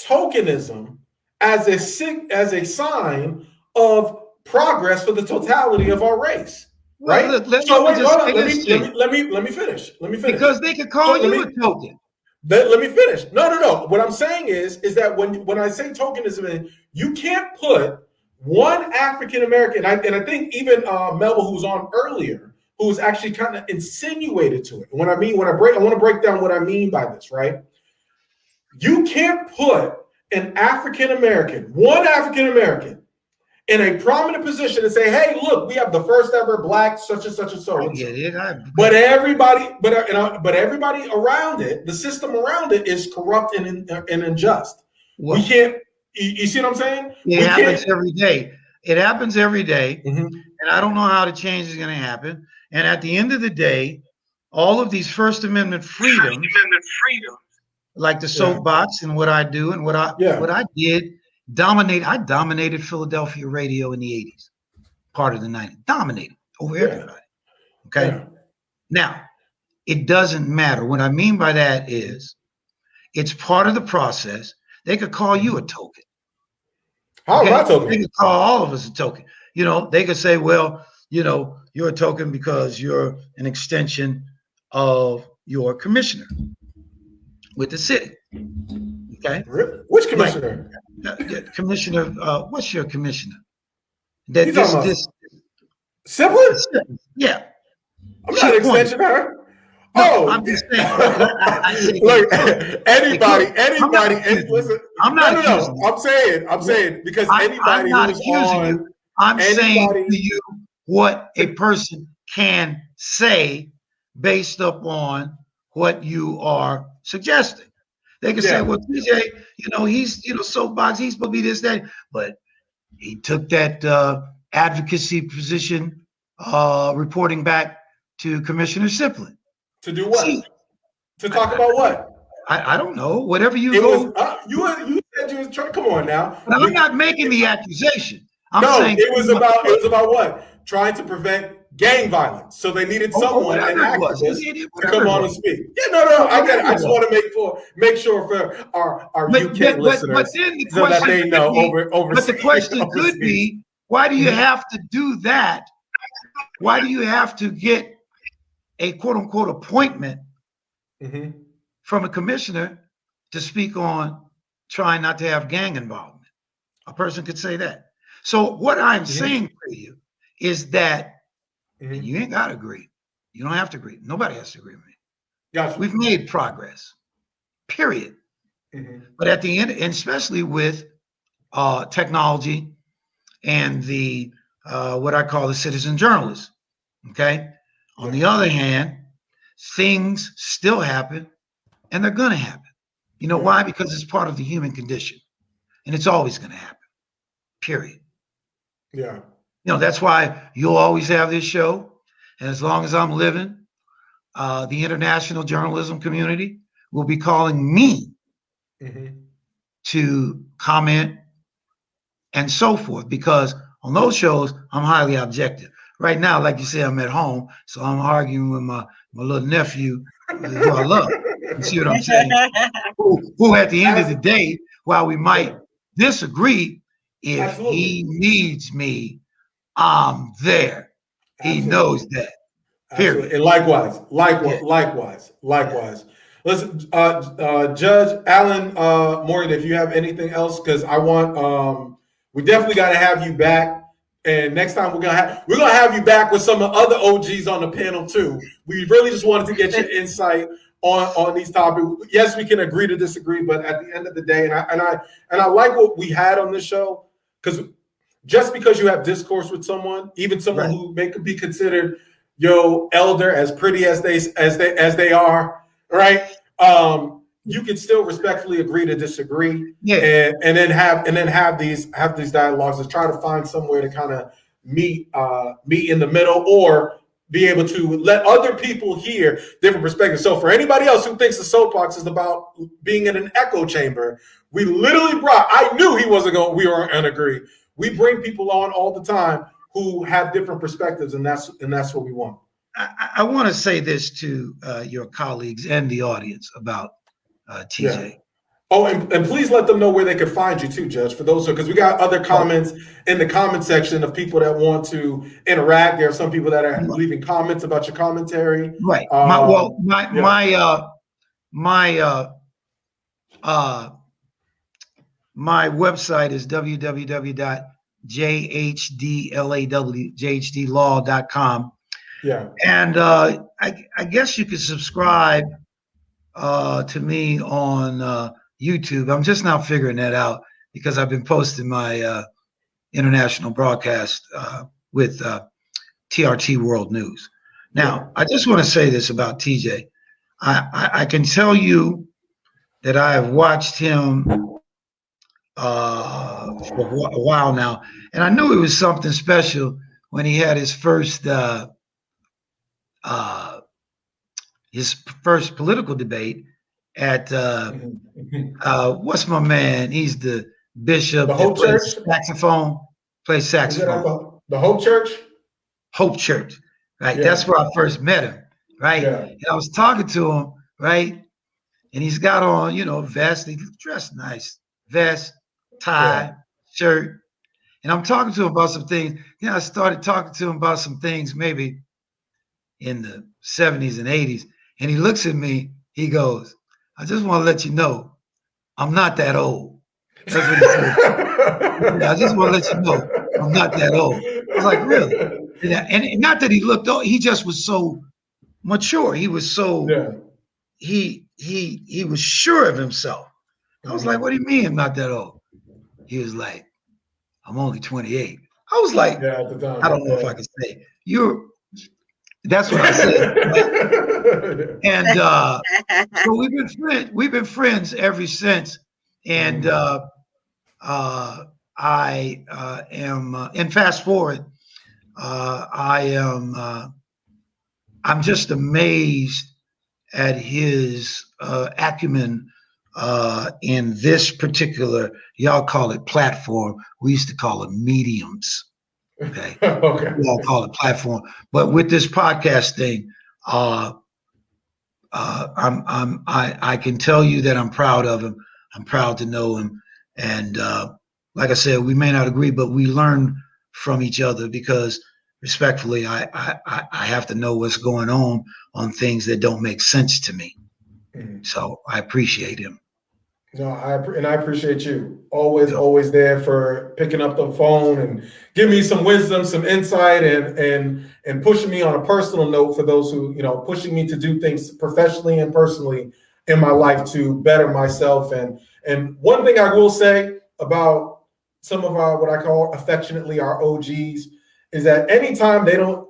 tokenism as a sig- as a sign of progress for the totality of our race. Right? let- so me wait, hold on. Let me, let, me, let me let me finish. Let me finish. Because they could call So you me- a token. let, let me finish. No, no, no. What I'm saying is, is that when when I say tokenism, you can't put one African American, I, and I think even uh, Melba, who was on earlier, who was actually kind of insinuated to it. When I mean, when I break, I want to break down what I mean by this, right? You can't put an African American, one African American, in a prominent position and say, "Hey, look, we have the first ever black such and such and so." and so." Yeah, But everybody, but you know, but everybody around it, the system around it is corrupt and, and unjust. Well- we can't. You, you see what I'm saying? It happens every day. It happens every day, Mhm. and I don't know how the change is going to happen. And at the end of the day, all of these First Amendment freedoms, like the soapbox and what I do and what I Yeah. what I did, dominate. I dominated Philadelphia radio in the '80s, part of the '90s, dominated over Yeah. everybody. Okay. Yeah. Now, it doesn't matter. What I mean by that is, it's part of the process. They could call you a token. How am I token? They could call all of us a token. You know, they could say, well, you know, you're a token because you're an extension of your commissioner with the city. Okay. Which commissioner? Uh, Commissioner, uh, what's your commissioner? That You this, this, Siplin? yeah. I'm She not an extension of her. No, oh, I'm just saying. [LAUGHS] I, I say Look, [LAUGHS] anybody, could. I'm anybody, not any, accusing you. listen. I'm not no, no, no. I'm saying, I'm saying because I- I'm anybody not who's accusing on, you. I'm saying anybody- to you what a person can say based upon what you are suggesting. They can Yeah. say, well, TJ, you know, he's, you know, soapbox, he's supposed to be this, that, but he took that uh, advocacy position uh, reporting back to Commissioner Siplin. to do what? See, to talk about what? I, I don't know, whatever you It go. was uh, you. were- You said you was trying. Come on now. but I'm not making the accusation. I'm no, it was about it was about what? Trying to prevent gang violence. So they needed Oh, someone, an whatever it was. activist, to come on was. and speak. Yeah, no, no, I get it. I just want to make for make sure for our our But, UK but, listeners but then the so that question they could know be, over over. but the [LAUGHS] question could be, why do you Mhm. have to do that? Why do you have to get a quote unquote appointment Mhm. from a commissioner to speak on trying not to have gang involvement. A person could say that. So what I'm saying to you is that and you ain't got to agree. You don't have to agree. Nobody has to agree with me. Gotcha. We've made progress. Period. Mhm. But at the end, and especially with uh, technology and the uh, what I call the citizen journalist. Okay. On the other hand, things still happen, and they're going to happen. You know why? Because it's part of the human condition, and it's always going to happen. Period. Yeah. You know that's why you'll always have this show, and as long as I'm living, uh, the international journalism community will be calling me Mhm. to comment and so forth because on those shows i'm highly objective right now like you say i'm at home so i'm arguing with my, my little nephew who i love you see what i'm saying [LAUGHS] who, who at the end of the day while we might disagree if Absolutely. he needs me i'm there he Absolutely. knows that Period. Absolutely. And likewise, likewise, likewise, likewise. Listen, uh, uh, Judge Allen uh, Morgan, if you have anything else, because I want, um, we definitely got to have you back. And next time we're gonna have we're gonna have you back with some of the other OGs on the panel too. We really just wanted to get your [LAUGHS] insight on on these topics. Yes, we can agree to disagree, but at the end of the day, and I and I and I like what we had on this show because just because you have discourse with someone, even someone Right. who may could be considered yo elder, as pretty as they as they as they are, right? Um, you can still respectfully agree to disagree, Yeah. and and then have and then have these have these dialogues and try to find somewhere to kind of meet uh meet in the middle or be able to let other people hear different perspectives. So for anybody else who thinks the soapbox is about being in an echo chamber, we literally brought. I knew he wasn't going. We weren't going to agree. We bring people on all the time who have different perspectives, and that's and that's what we want. I, I want to say this to uh, your colleagues and the audience about uh, TJ. Oh, and, and please let them know where they can find you too, Judge. For those, who, because we got other comments in the comment section of people that want to interact. There are some people that are leaving comments about your commentary. Right. my, Um, well, my yeah. my uh my uh uh my website is www.jhdlawjhdlaw.com Yeah. and uh I, I guess you could subscribe uh to me on uh YouTube. I'm just now figuring that out because I've been posting my uh international broadcast uh with uh TRT World News. Now, I just want to say this about TJ. I, I, I can tell you that I have watched him uh, for a while now, and I knew it was something special when he had his first uh, uh, his first political debate at uh, uh, what's my man? He's the bishop The Hope Church? saxophone. Plays Is it at saxophone. the, the Hope Church? Hope Church, right? Yeah. That's where I first met him, right? Yeah. And I was talking to him, right? And he's got on, you know, vest. He dressed nice, vest, tie, shirt. And I'm talking to him about some things. Then I started talking to him about some things maybe in the 70s and 80s. And he looks at me, he goes, I just want to let you know, I'm not that old. That's what he said. [LAUGHS] I just want to let you know, I'm not that old. I was like, really? And, and not that he looked old, he just was so mature. He was so Yeah. he he he was sure of himself. I was like, what do you mean I'm not that old? He was like, I'm only 28. I was like, Yeah, time. I don't know if I can say you're that's what I said. [LAUGHS] And uh so we've been friends, we've been friends ever since. And uh uh I uh am uh, and fast forward, uh I am uh I'm just amazed at his uh, acumen uh, in this particular, y'all call it platform. We used to call it mediums. Okay. [LAUGHS] okay. We all call it platform. But with this podcast thing, uh, uh, I'm, I'm, I, I can tell you that I'm proud of him. I'm proud to know him. And uh, like I said, we may not agree, but we learn from each other because respectfully, I, I, I- I have to know what's going on on things that don't make sense to me. Mhm. So I appreciate him. No, I and I appreciate you. Always, always there for picking up the phone and give me some wisdom, some insight, and and and pushing me on a personal note for those who you know pushing me to do things professionally and personally in my life to better myself. And and one thing I will say about some of our what I call affectionately our OGs is that anytime they don't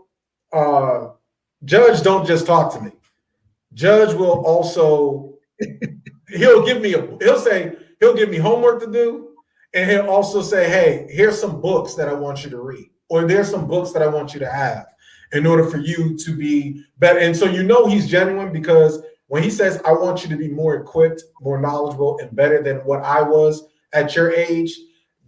uh, judge, don't just talk to me. Judge will also he'll give me a he'll say he'll give me homework to do and he'll also say hey here's some books that i want you to read or there's some books that i want you to have in order for you to be better. And so you know he's genuine because when he says i want you to be more equipped more knowledgeable and better than what i was at your age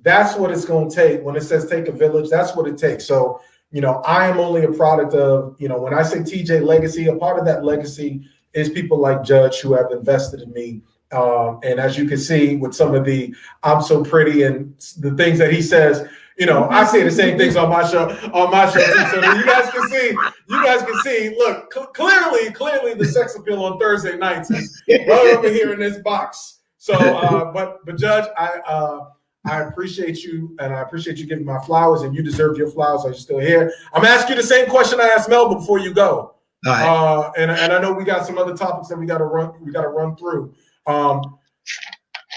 that's what it's going to take. When it says take a village that's what it takes. So you know i am only a product of you know when i say tj legacy a part of that legacy is people like judge who have invested in me um, and as you can see with some of the I'm so pretty and the things that he says, you know, I say the same things on my show, on my show too. So you guys can see, you guys can see, look, cl- clearly, clearly the sex appeal on Thursday nights is right over here in this box. So uh, but but Judge, I uh I appreciate you and I appreciate you giving my flowers and you deserve your flowers. Are you still here? I'm asking you the same question I asked Melba before you go. All right. Uh, and, and I know we got some other topics that we got to run we got to run through. Um,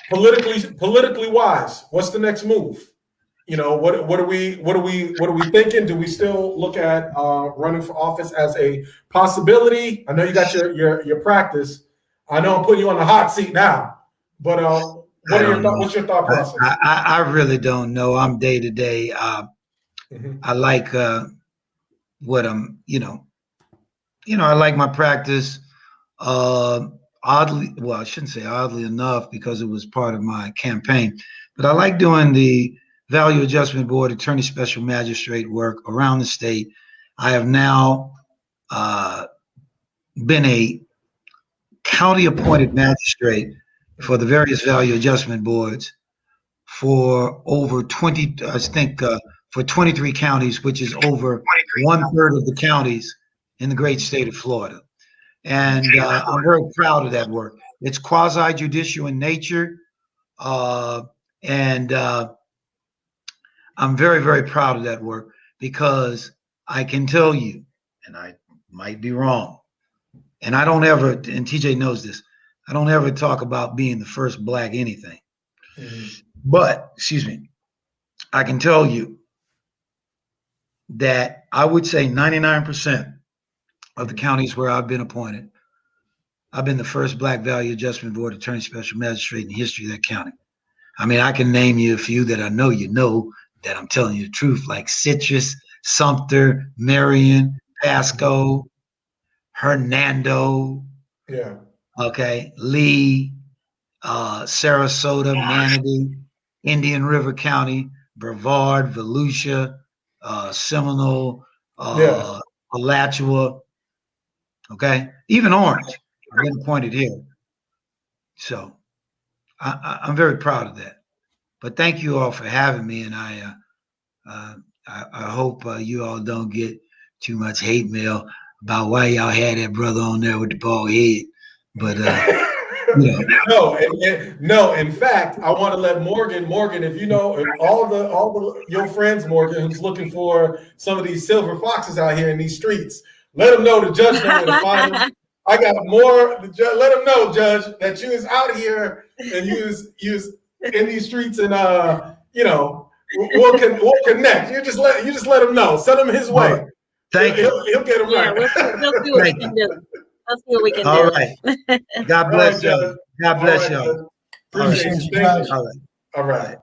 politically politically wise, what's the next move? You know, what what are we what are we what are we thinking? Do we still look at uh, running for office as a possibility? I know you got your your your practice. I know I'm putting you on the hot seat now, but uh, what your what's your thought process? I, I, I really don't know. I'm day to day. Uh, Mhm. I like uh, what I'm, you know, you know, I like my practice. Uh, oddly, well, I shouldn't say oddly enough because it was part of my campaign, but I like doing the Value Adjustment Board Attorney Special Magistrate work around the state. I have now uh, been a county appointed magistrate for the various value adjustment boards for over 20, I think, uh, for 23 counties, which is over one third of the counties in the great state of Florida. And uh, I'm very proud of that work. It's quasi judicial in nature. Uh, and uh, I'm very, very proud of that work because I can tell you, and I might be wrong, and I don't ever, and TJ knows this, I don't ever talk about being the first black anything. But, excuse me, I can tell you that I would say 99% of the counties where I've been appointed, I've been the first Black Value Adjustment Board Attorney Special Magistrate in the history of that county. I mean, I can name you a few that I know you know that I'm telling you the truth, like Citrus, Sumter, Marion, Pasco, Hernando, Yeah. okay, Lee, uh, Sarasota, Manatee, Indian River County, Brevard, Volusia, uh, Seminole, uh, Yeah. Alachua, okay, even Orange. I've been appointed here. So I, I'm very proud of that. But thank you all for having me, and I, uh, uh, I, I hope uh, you all don't get too much hate mail about why y'all had that brother on there with the bald head. But uh, [LAUGHS] you know, no, and, and- no. In fact, I want to let Morgan, Morgan, if you know if all the all the your friends, Morgan, who's looking for some of these silver foxes out here in these streets, let them know the judge know where to find them. I got more. Let them know, Judge, that you is out here and you is you is in these streets, and uh, you know, we'll, we'll, con- we'll connect. You just let you just let him know. Send him his way. thank you. He'll, he'll get him Yeah, right. we'll, we'll see what we can do. We'll see what we can All do. right. [LAUGHS] God bless y'all. God bless y'all. All right. Appreciate you. All right. All right.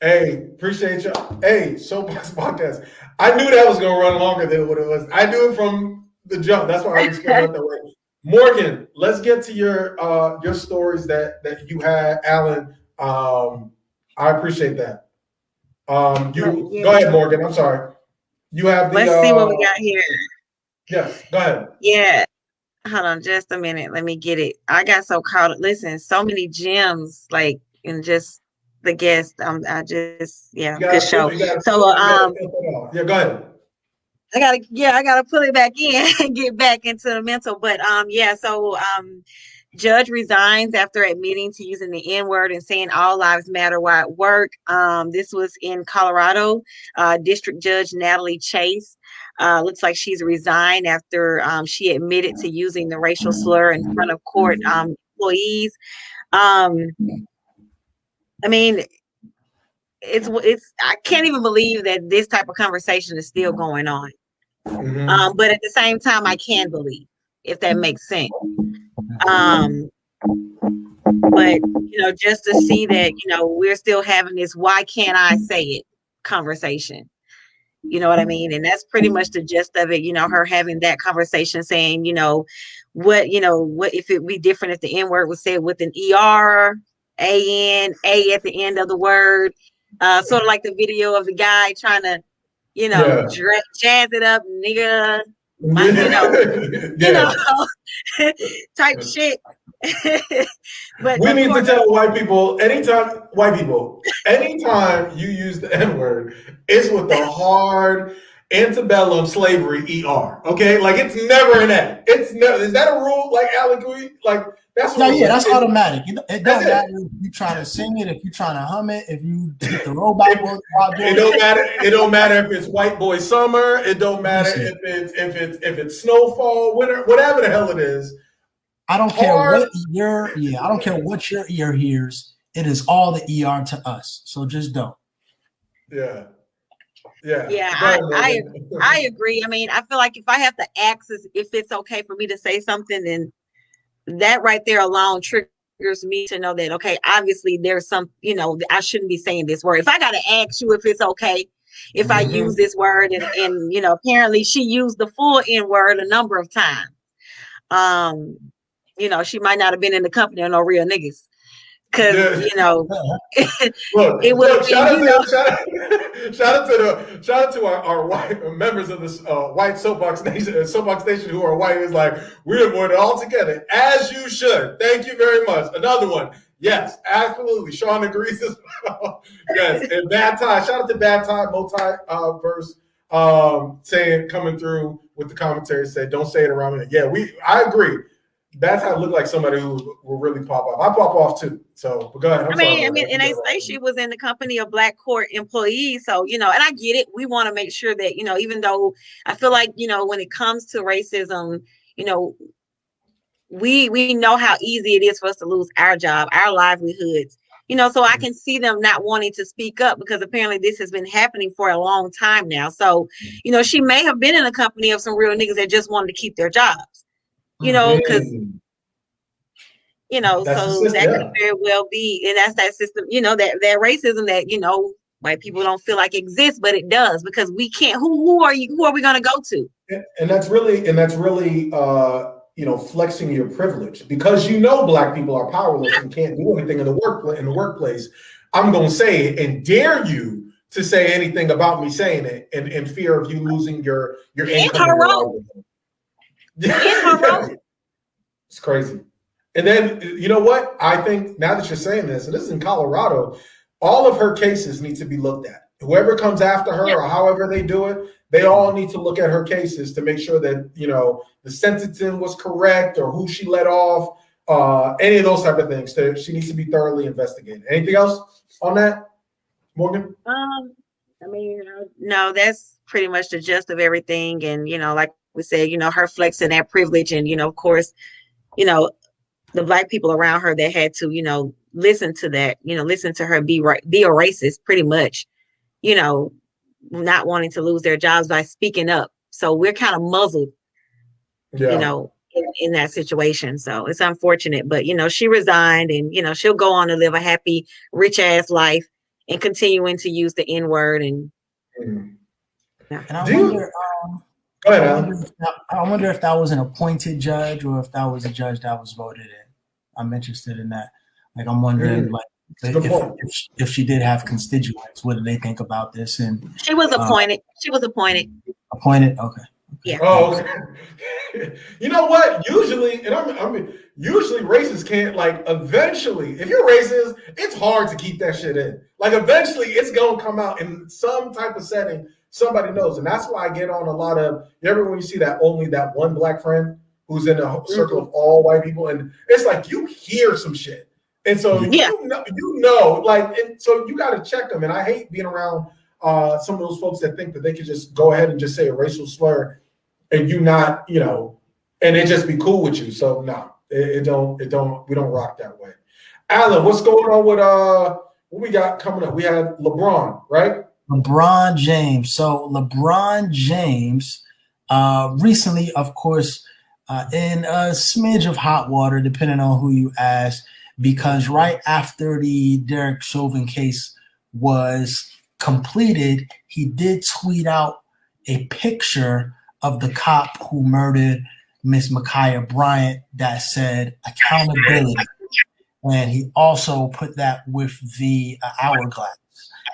Hey, appreciate you. Hey, Soapbox Podcast. I knew that was gonna run longer than what it was. I knew it from the jump. That's why I was going that way. [LAUGHS] Morgan, let's get to your uh your stories that that you had, Allen. Um, I appreciate that. Um, you Yeah. go ahead, Morgan. I'm sorry. You have the. Let's see what we uh, got here. Yes, go ahead. Yeah. Hold on just a minute. Let me get it. I got so caught up. Listen, so many gems, like and just the guest. Um, I just yeah, gotta good show. gotta So fill- um fill it out. yeah, go ahead. I gotta, yeah, I gotta pull it back in [LAUGHS] and get back into the mental. But um, yeah, so um, judge resigns after admitting to using the N word and saying all lives matter while at work. Um, this was in Colorado. Uh, District Judge Natalie Chase uh, looks like she's resigned after um, she admitted to using the racial slur in front of court um, employees. I mean, it's it's I can't even believe that this type of conversation is still going on. Mhm. Um, but at the same time, I can believe if that makes sense. Um, but you know, just to see that you know we're still having this "why can't I say it" conversation. You know what I mean? And that's pretty much the gist of it. You know, her having that conversation, saying, you know, what you know, what if it be different if the N word was said with an er, a n, a at the end of the word, uh, sort of like the video of the guy trying to, you know, Yeah. dra- jazz it up, nigga, my, you know, [LAUGHS] you know, [LAUGHS] type shit. [LAUGHS] but we need to tell white people anytime white people anytime you use the N word, it's with the hard antebellum slavery er. Okay, like it's never an A. It's never. Is that a rule? Like Allen, we, like that's No, yeah, that's it- automatic. It, it That's don't it. matter if you trying to sing it, if you're trying to hum it, if you get the robot work while It don't matter. It don't matter if it's white boy summer. It don't matter if it's if it's if it's snowfall, winter, whatever the hell it is. I don't care Hard- what your yeah, I don't care what your ear hears. It is all the ER to us. So just don't. Yeah, yeah, Yeah, I, I I agree. I mean, I feel like if I have to ask if it's okay for me to say something, then that right there alone triggers me to know that okay, obviously there's some, you know, I shouldn't be saying this word. If I gotta ask you if it's okay if I Mhm. use this word and, and you know, apparently she used the full N word a number of times. Um, you know, she might not have been in the company of no real niggas. Cause Yeah. you know, [LAUGHS] Look, It would've shout, out to, know- [LAUGHS] shout, out, shout out to the shout out to our, our white members of this uh, white soapbox nation uh, soapbox nation who are white is like we're more than all together as you should. Thank you very much. Another one. Yes, absolutely. Sean agrees as well. [LAUGHS] yes, and bad tie. Shout out to bad tie multi uh, verse um, saying coming through with the commentary said don't say it around me. Yeah, we I agree. Bad tie looked like somebody who will really pop off. I pop off too. So, but go ahead. I'm I mean, sorry, I mean, and they say she was in the company of black court employees. So, you know, and I get it. We want to make sure that, you know, even though I feel like, you know, when it comes to racism, you know, we we know how easy it is for us to lose our job, our livelihoods. You know, so I mm-hmm. can see them not wanting to speak up because apparently this has been happening for a long time now. So, mm-hmm. you know, she may have been in a company of some real niggas that just wanted to keep their jobs. You know, because Mm. you know, That's so system, that yeah. could very well be, and that's that system, you know, that that racism that you know white people don't feel like exists, but it does because we can't. Who who are you? Who are we going to go to? And- and that's really and that's really uh you know flexing your privilege because you know black people are powerless and can't do anything in the workplace in the workplace i'm going to say it and dare you to say anything about me saying it in, in fear of you losing your your In income [LAUGHS] it's crazy. And then you know what? I think now that you're saying this and this is in colorado all of her cases need to be looked at. Whoever comes after her or however they do it they all need to look at her cases to make sure that you know the sentencing was correct or who she let off uh any of those type of things so she needs to be thoroughly investigated. Anything else on that morgan? Um, I mean, no, that's pretty much the gist of everything, and you know, like we said, you know, her flexing that privilege, and you know, of course, you know, the black people around her that had to, you know, listen to that, you know, listen to her be right, be a racist, pretty much, you know, not wanting to lose their jobs by speaking up. So we're kind of muzzled, yeah you know, in, in that situation. So it's unfortunate, but you know, she resigned, and you know, she'll go on to live a happy, rich ass life, and continuing to use the N word and. Mhm. And I Do you- wonder, um, go ahead I Allen. wonder, if that, I wonder if that was an appointed judge or if that was a judge that was voted in. I'm interested in that. Like, I'm wondering, Mm. like, if, if, she- if she did have constituents, what do they think about this? And She was Uh, appointed. she was appointed. appointed, okay. Yeah. Oh, okay. [LAUGHS] you know what? Usually, and I'm, I mean, usually racists can't like. Eventually, if you're racist, it's hard to keep that shit in. Like, eventually, it's gonna come out in some type of setting somebody knows, and that's why I get on a lot of. You ever when you see that only that one black friend who's in a circle of all white people, and it's like you hear some shit, and so Yeah. you know, you know, like, and so you got to check them. And I hate being around uh, some of those folks that think that they could just go ahead and just say a racial slur, and you not, you know, and it just be cool with you. So no, it, it don't, it don't, we don't rock that way. Allen, what's going on with uh what we got coming up? We had LeBron, right? LeBron James. So LeBron James uh, recently, of course, uh, in a smidge of hot water, depending on who you ask, because right after the Derek Chauvin case was completed, he did tweet out a picture of the cop who murdered Miss Ma'Khia Bryant that said accountability. And he also put that with the uh, hourglass.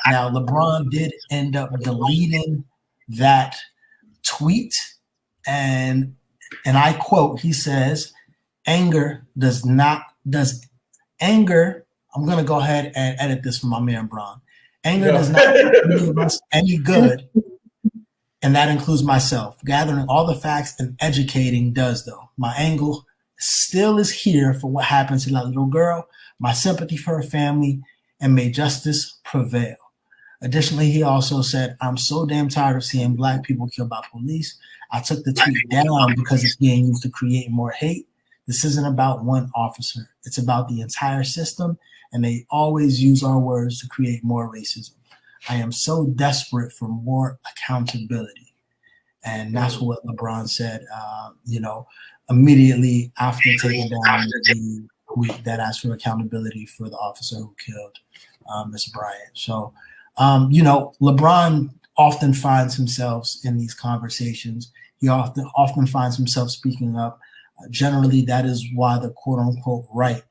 Now, LeBron did end up deleting that tweet, and and I quote, he says, "Anger does not does anger." I'm gonna go ahead and edit this for my man Bron. Anger does not [LAUGHS] do us any good, and that includes myself. Gathering all the facts and educating does, though. My angle still is here for what happened to that little girl. My sympathy for her family, and may justice prevail. Additionally, he also said, I'm so damn tired of seeing black people killed by police. I took the tweet down because it's being used to create more hate. This isn't about one officer, it's about the entire system, and they always use our words to create more racism. I am so desperate for more accountability. And that's what LeBron said, uh, you know, immediately after taking down the tweet that asked for accountability for the officer who killed uh, Bryant. So, um, you know, LeBron often finds himself in these conversations. He often often finds himself speaking up. Uh, generally, that is why the quote unquote right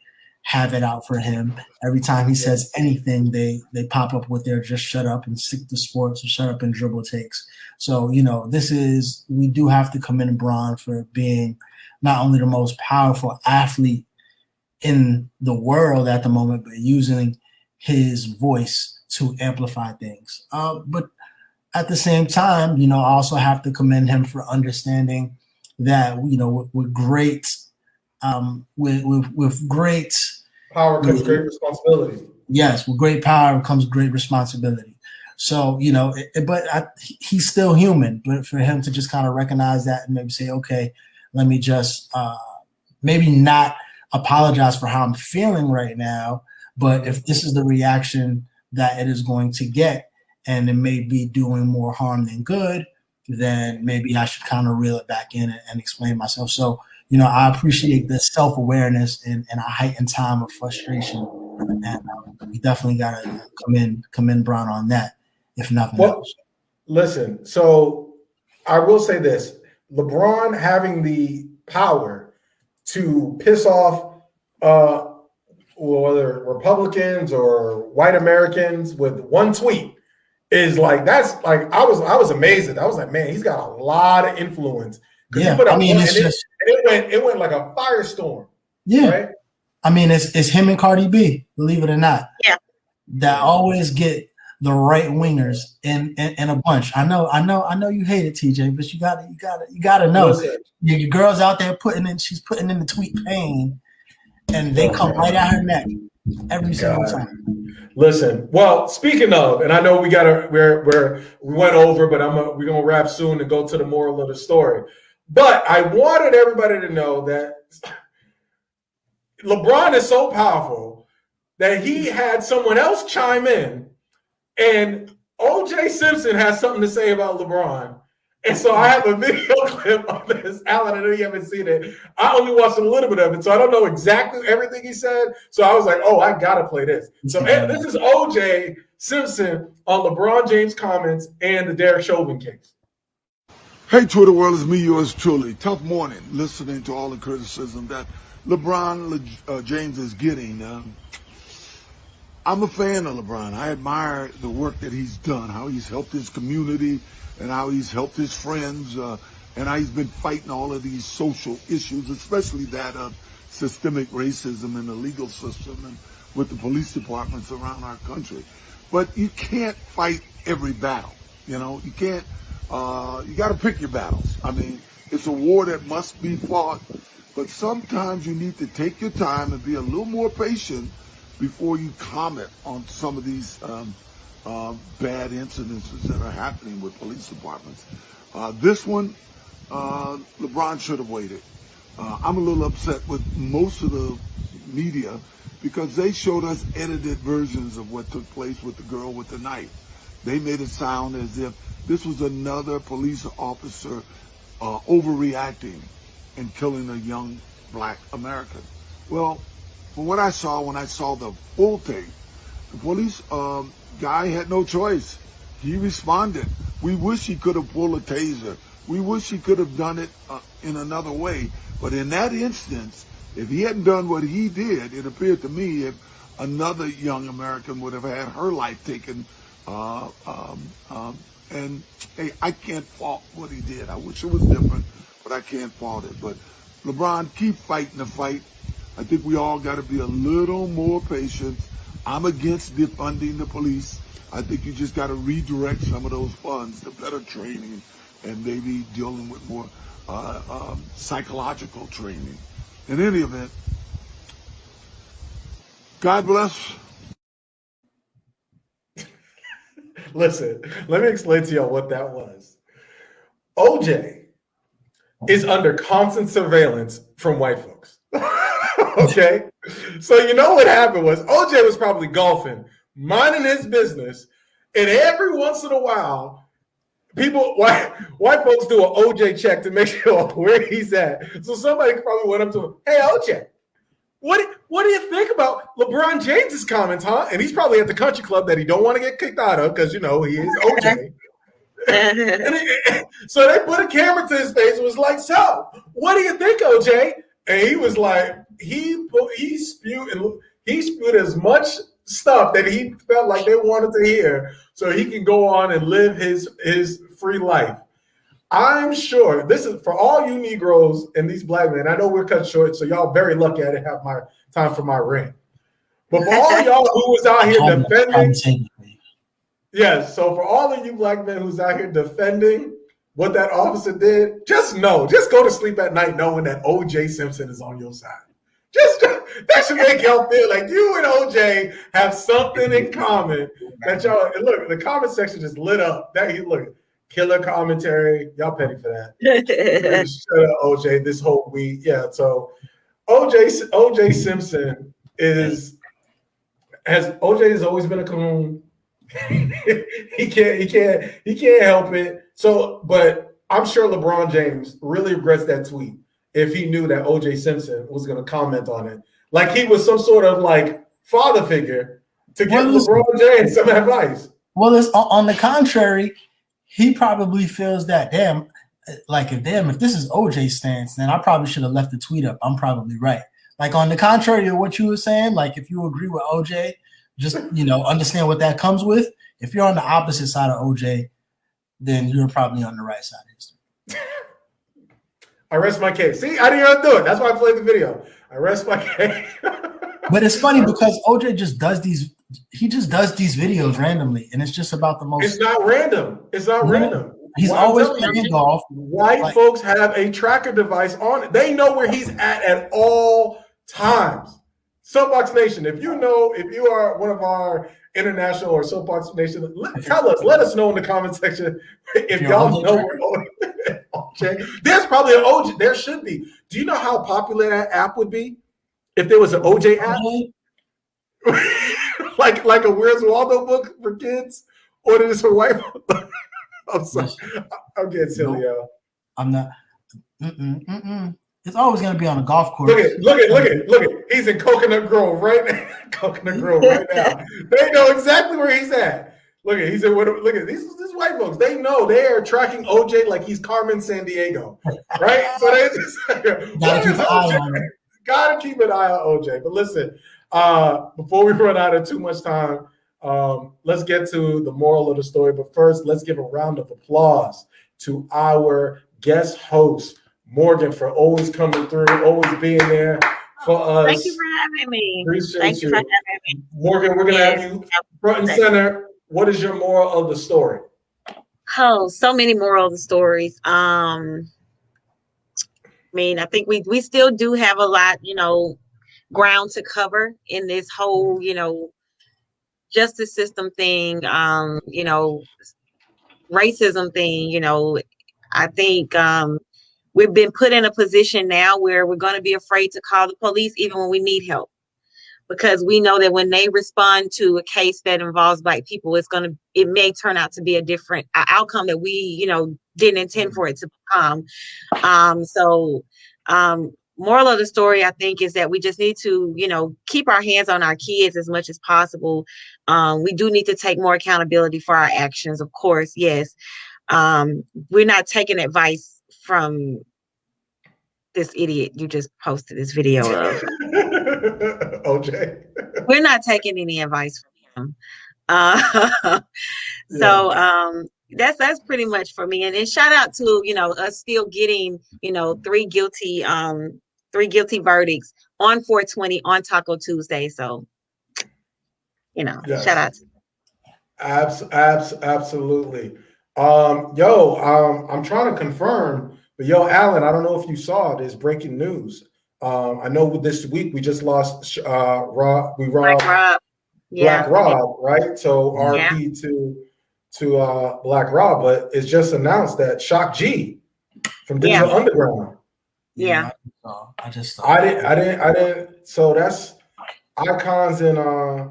have it out for him. Every time he says anything, they they pop up with their just shut up and stick to sports or shut up and dribble takes. So, you know, this is we do have to commend Bron for being not only the most powerful athlete in the world at the moment, but using his voice to amplify things. Uh, but at the same time, you know, I also have to commend him for understanding that you know with, with great, um, with, with with great Power comes great responsibility. yes, with great power comes great responsibility. So you know, it, it- but I, he's still human. But for him to just kind of recognize that and maybe say, okay, let me just uh, maybe not apologize for how I'm feeling right now, but if this is the reaction that it is going to get, and it may be doing more harm than good, then maybe I should kind of reel it back in and, and explain myself. So, you know, I appreciate the self awareness in, in a heightened time of frustration, and um, we definitely got to come in, come in, Brown, on that, if nothing Well, else. listen, so I will say this LeBron having the power to piss off uh whether Republicans or white Americans with one tweet is like that's like I was I was amazed at that. I was like, man, he's got a lot of influence. 'Cause he Yeah, put I mean, it's and it- just- and it went it went like a firestorm. Yeah. Right? I mean, it's it's him and Cardi B, believe it or not. Yeah. That always get the right wingers in, in in a bunch. I know, I know, I know you hate it, TJ, but you gotta, you gotta, you gotta know. Your, your girl's out there putting in, she's putting in the tweet pain, and they come right at her neck every single God. time. Listen, well, speaking of, and I know we gotta we're we're we went over, but I'm a, we're gonna wrap soon and go to the moral of the story. But I wanted everybody to know that LeBron is so powerful that he had someone else chime in, and OJ Simpson has something to say about LeBron. And so I have a video [LAUGHS] clip of this. Allen, I know you haven't seen it. I only watched a little bit of it, so I don't know exactly everything he said. So I was like, oh, I gotta play this. So [LAUGHS] this is OJ Simpson on LeBron James comments and the Derek Chauvin case. Hey, Twitter world, it's me, yours truly. Tough morning listening to all the criticism that LeBron Le- uh, James is getting. Um, I'm a fan of LeBron. I admire the work that he's done, how he's helped his community, and how he's helped his friends, uh, and how he's been fighting all of these social issues, especially that of systemic racism in the legal system and with the police departments around our country. But you can't fight every battle. You know, you can't. Uh, you got to pick your battles. I mean, it's a war that must be fought, but sometimes you need to take your time and be a little more patient before you comment on some of these um, uh, bad incidences that are happening with police departments. Uh, this one, uh, LeBron should have waited. Uh, I'm a little upset with most of the media because they showed us edited versions of what took place with the girl with the knife. They made it sound as if this was another police officer uh, overreacting and killing a young black American. Well, from what I saw when I saw the full tape, the police um, guy had no choice. He responded. We wish he could have pulled a taser. We wish he could have done it uh, in another way. But in that instance, if he hadn't done what he did, it appeared to me if another young American would have had her life taken. Uh, um, um, and hey, I can't fault what he did. I wish it was different, but I can't fault it. But LeBron, keep fighting the fight. I think we all got to be a little more patient. I'm against defunding the police. I think you just got to redirect some of those funds to better training and maybe dealing with more uh, um, psychological training. In any event, God bless. [LAUGHS] Listen, let me explain to y'all what that was. OJ is under constant surveillance from white folks. [LAUGHS] okay. [LAUGHS] So you know what happened was OJ was probably golfing, minding his business, and every once in a while, people [LAUGHS] white white folks do an OJ check to make [LAUGHS] sure where he's at. So somebody probably went up to him, "Hey OJ, what do- what do you think about LeBron James's comments, huh?" And he's probably at the country club that he don't want to get kicked out of because you know he is OJ. And he- so they put a camera to his face and was like, "So, what do you think, OJ?" And he was like, he he spewed and he spewed as much stuff that he felt like they wanted to hear, so he can go on and live his his free life. I'm sure this is for all you Negroes and these black men. I know we're cut short, so y'all very lucky I didn't have my time for my rant. But for all [LAUGHS] y'all who was out here defending I'm Yes. So for all of you black men who's out here defending what that officer did, just know, just go to sleep at night knowing that OJ Simpson is on your side. Just that should make y'all feel like you and OJ have something in common. That y'all look, the comment section just lit up. That you look, killer commentary. Y'all petty for that. [LAUGHS] Shut up, OJ. This whole week, yeah. So OJ OJ Simpson is has OJ has always been a coon. [LAUGHS] he can't he can't he can't help it. So, but I'm sure LeBron James really regrets that tweet if he knew that OJ Simpson was going to comment on it, like he was some sort of like father figure to give Well, LeBron James some advice. Well, it's on the contrary, he probably feels that damn, like if damn, if this is OJ's stance, then I probably should have left the tweet up. I'm probably right. Like on the contrary of what you were saying, like if you agree with OJ, just you know understand what that comes with. If you're on the opposite side of OJ, then you're probably on the right side of history. I rest my case. See, I didn't even do it. That's why I played the video. I rest my case. [LAUGHS] But it's funny because OJ just does these. He just does these videos randomly, and it's just about the most. It's not random. It's not No. random. He's I'm always playing you, golf. White Like- folks have a tracker device on it. They know where he's at at all times. Soapbox Nation, if you know, if you are one of our international or Soapbox Nation, let, tell us. Let us know in the comment section [LAUGHS] if you're y'all know where OJ. [LAUGHS] There's probably an OJ. There should be. Do you know how popular that app would be if there was an OJ app? [LAUGHS] like like a Where's Waldo book for kids, or is for white? I'm sorry, I'm getting silly, yo. I'm not. Mm-mm, mm-mm. It's always going to be on a golf course. Look at look at look at look at. He's in Coconut Grove right now. [LAUGHS] Coconut Grove right now. [LAUGHS] They know exactly where he's at. Look at he's in what? Look at these these white folks. They know they are tracking OJ like he's Carmen Sandiego, right? So they just [LAUGHS] Gotta keep an eye on. Gotta keep an eye on OJ. But listen, uh, before we run out of too much time, um, let's get to the moral of the story. But first, let's give a round of applause to our guest host, Morgan, for always coming through, always being there for us. Thank you for having me. Appreciate Thank you you. for having me. Morgan, we're gonna have you front and center. What is your moral of the story? Oh, so many moral of the stories. Um, I mean, I think we we still do have a lot, you know, ground to cover in this whole, you know, justice system thing. Um, you know, racism thing. You know, I think um, we've been put in a position now where we're going to be afraid to call the police even when we need help. Because we know that when they respond to a case that involves black people it's going to it may turn out to be a different outcome that we you know didn't intend for it to become. Um so um moral of the story i think is that we just need to you know keep our hands on our kids as much as possible. Um we do need to take more accountability for our actions of course yes. Um we're not taking advice from this idiot you just posted this video of [LAUGHS] OJ. we're not taking any advice from him. Uh, [LAUGHS] so um, that's that's pretty much for me. And then shout out to you know us still getting you know three guilty um three guilty verdicts on 420 on Taco Tuesday. So you know Yes. shout out. To Abs, abs, absolutely. Um, yo, um, I'm trying to confirm, but yo, Allen, I don't know if you saw this breaking news. Um, I know this week we just lost uh Rob, we robbed Black Rob. Yeah. Black Rob, right? So Yeah. RP to to uh Black Rob, but it's just announced that Shock G from Digital Yeah. Underground. Yeah. I just I didn't I didn't I didn't so that's icons in uh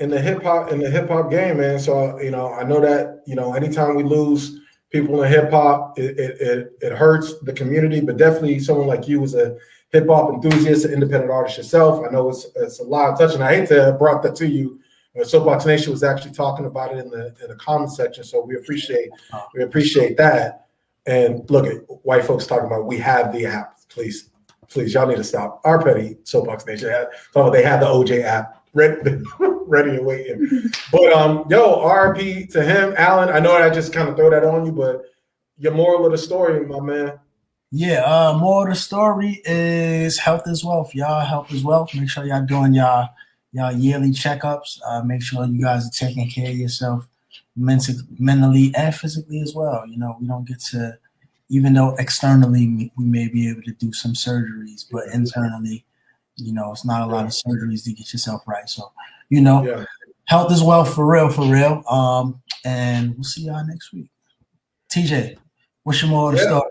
in the hip hop in the hip hop game, man. So you know, I know that you know, anytime we lose people in hip hop, it, it it it hurts the community. But definitely, someone like you is a hip hop enthusiast, an independent artist yourself. I know it's it's a lot of touch, and I hate to have brought that to you. Soapbox Nation was actually talking about it in the in the comment section, so we appreciate we appreciate that. And look at white folks talking about we have the app. Please, please, y'all need to stop. Our petty Soapbox Nation talking they have the OJ app ready, [LAUGHS] ready and waiting. But um, yo, RP to him, Allen. I know I just kind of throw that on you, but your moral of the story, my man. Yeah, uh, more of the story is health is wealth. Y'all health is wealth. Make sure y'all doing y'all y'all yearly checkups. Uh, make sure you guys are taking care of yourself mentally, mentally and physically as well. You know, we don't get to, even though externally we may be able to do some surgeries, but internally, you know, it's not a lot of surgeries to get yourself right. So, you know, Yeah. health is wealth for real, for real. Um, and we'll see y'all next week. TJ, what's your more of the story?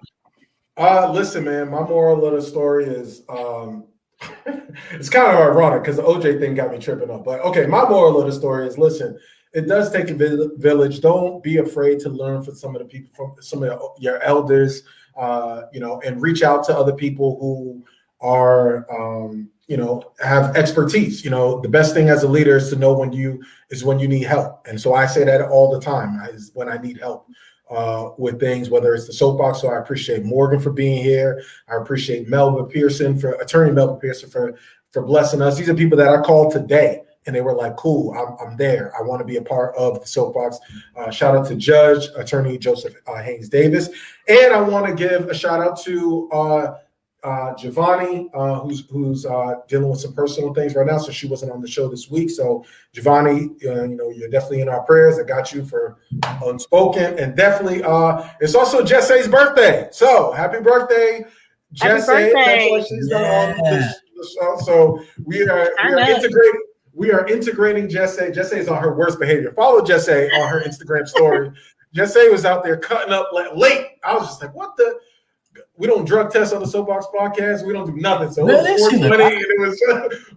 Uh listen, man, my moral of the story is um [LAUGHS] it's kind of ironic because the OJ thing got me tripping up. But okay, my moral of the story is listen, it does take a village. Don't be afraid to learn from some of the people from some of your elders, uh, you know, and reach out to other people who are um, you know, have expertise. You know, the best thing as a leader is to know when you is when you need help. And so I say that all the time is when I need help uh, with things, whether it's the soapbox. So I appreciate Morgan for being here. I appreciate Melvin Pearson for attorney Melvin Pearson for for blessing us. These are people that I called today, and they were like, "Cool, I'm, I'm there. I want to be a part of the soapbox." Uh, shout out to Judge Attorney Joseph uh, Haynes Davis, and I want to give a shout out to. Uh, uh, Javonni, uh, who's who's uh, dealing with some personal things right now, so she wasn't on the show this week. So Javonni, uh, you know, you're definitely in our prayers. I got you for unspoken, and definitely, uh, it's also Jesse's birthday. So happy birthday, Jesse! Happy Jesse! birthday. That's why she's not on the, the show. So we are we are integrating. We are integrating Jesse. Jesse is on her worst behavior. Follow Jesse on her Instagram story. [LAUGHS] Jesse was out there cutting up late. I was just like, what the? We don't drug test on the Soapbox podcast. We don't do nothing. So it was 420 and it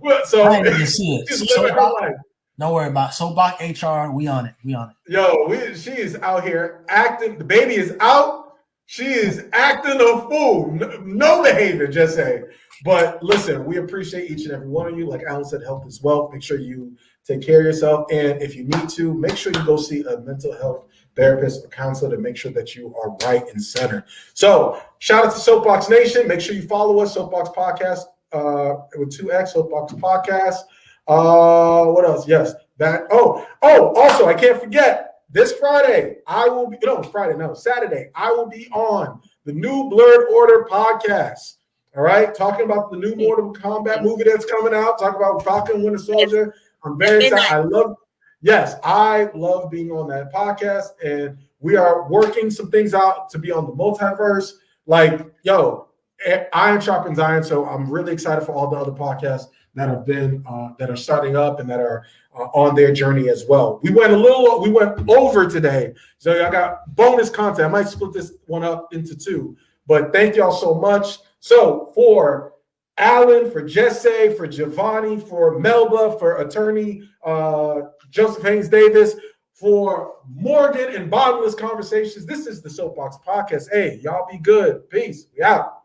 was? [LAUGHS] So I didn't see it. [LAUGHS] she's living her life. Don't worry about it. Soapbox HR. We on it. We on it. Yo, we, she is out here acting. The baby is out. She is acting a fool. No, no behavior, just say. But listen, we appreciate each and every one of you. Like Allen said, health is wealth. Make sure you take care of yourself. And if you need to, make sure you go see a mental health therapist or counselor to make sure that you are right and center. So shout out to Soapbox Nation. Make sure you follow us, Soapbox Podcast uh, with two X, Soapbox Podcast. Uh, what else? Yes, that. Oh, oh, also, I can't forget this Friday. I will be no Friday, no Saturday. I will be on the new Blurred Order podcast. All right, talking about the new Mortal Kombat movie that's coming out. Talk about Falcon Winter Soldier. I'm very excited. I love. Yes, I love being on that podcast, and We are working some things out to be on the multiverse. Like, yo, iron sharpens iron. So I'm really excited for all the other podcasts that have been uh, that are starting up and that are uh, on their journey as well. We went a little, we went over today, so I got bonus content. I might split this one up into two, but thank y'all so much. So for Allen, for Jesse, for Javonni, for Melba, for attorney uh, Joseph Haynes Davis, for Morgan and Bottomless Conversations. This is the Soapbox Podcast. Hey, y'all be good. Peace. We out.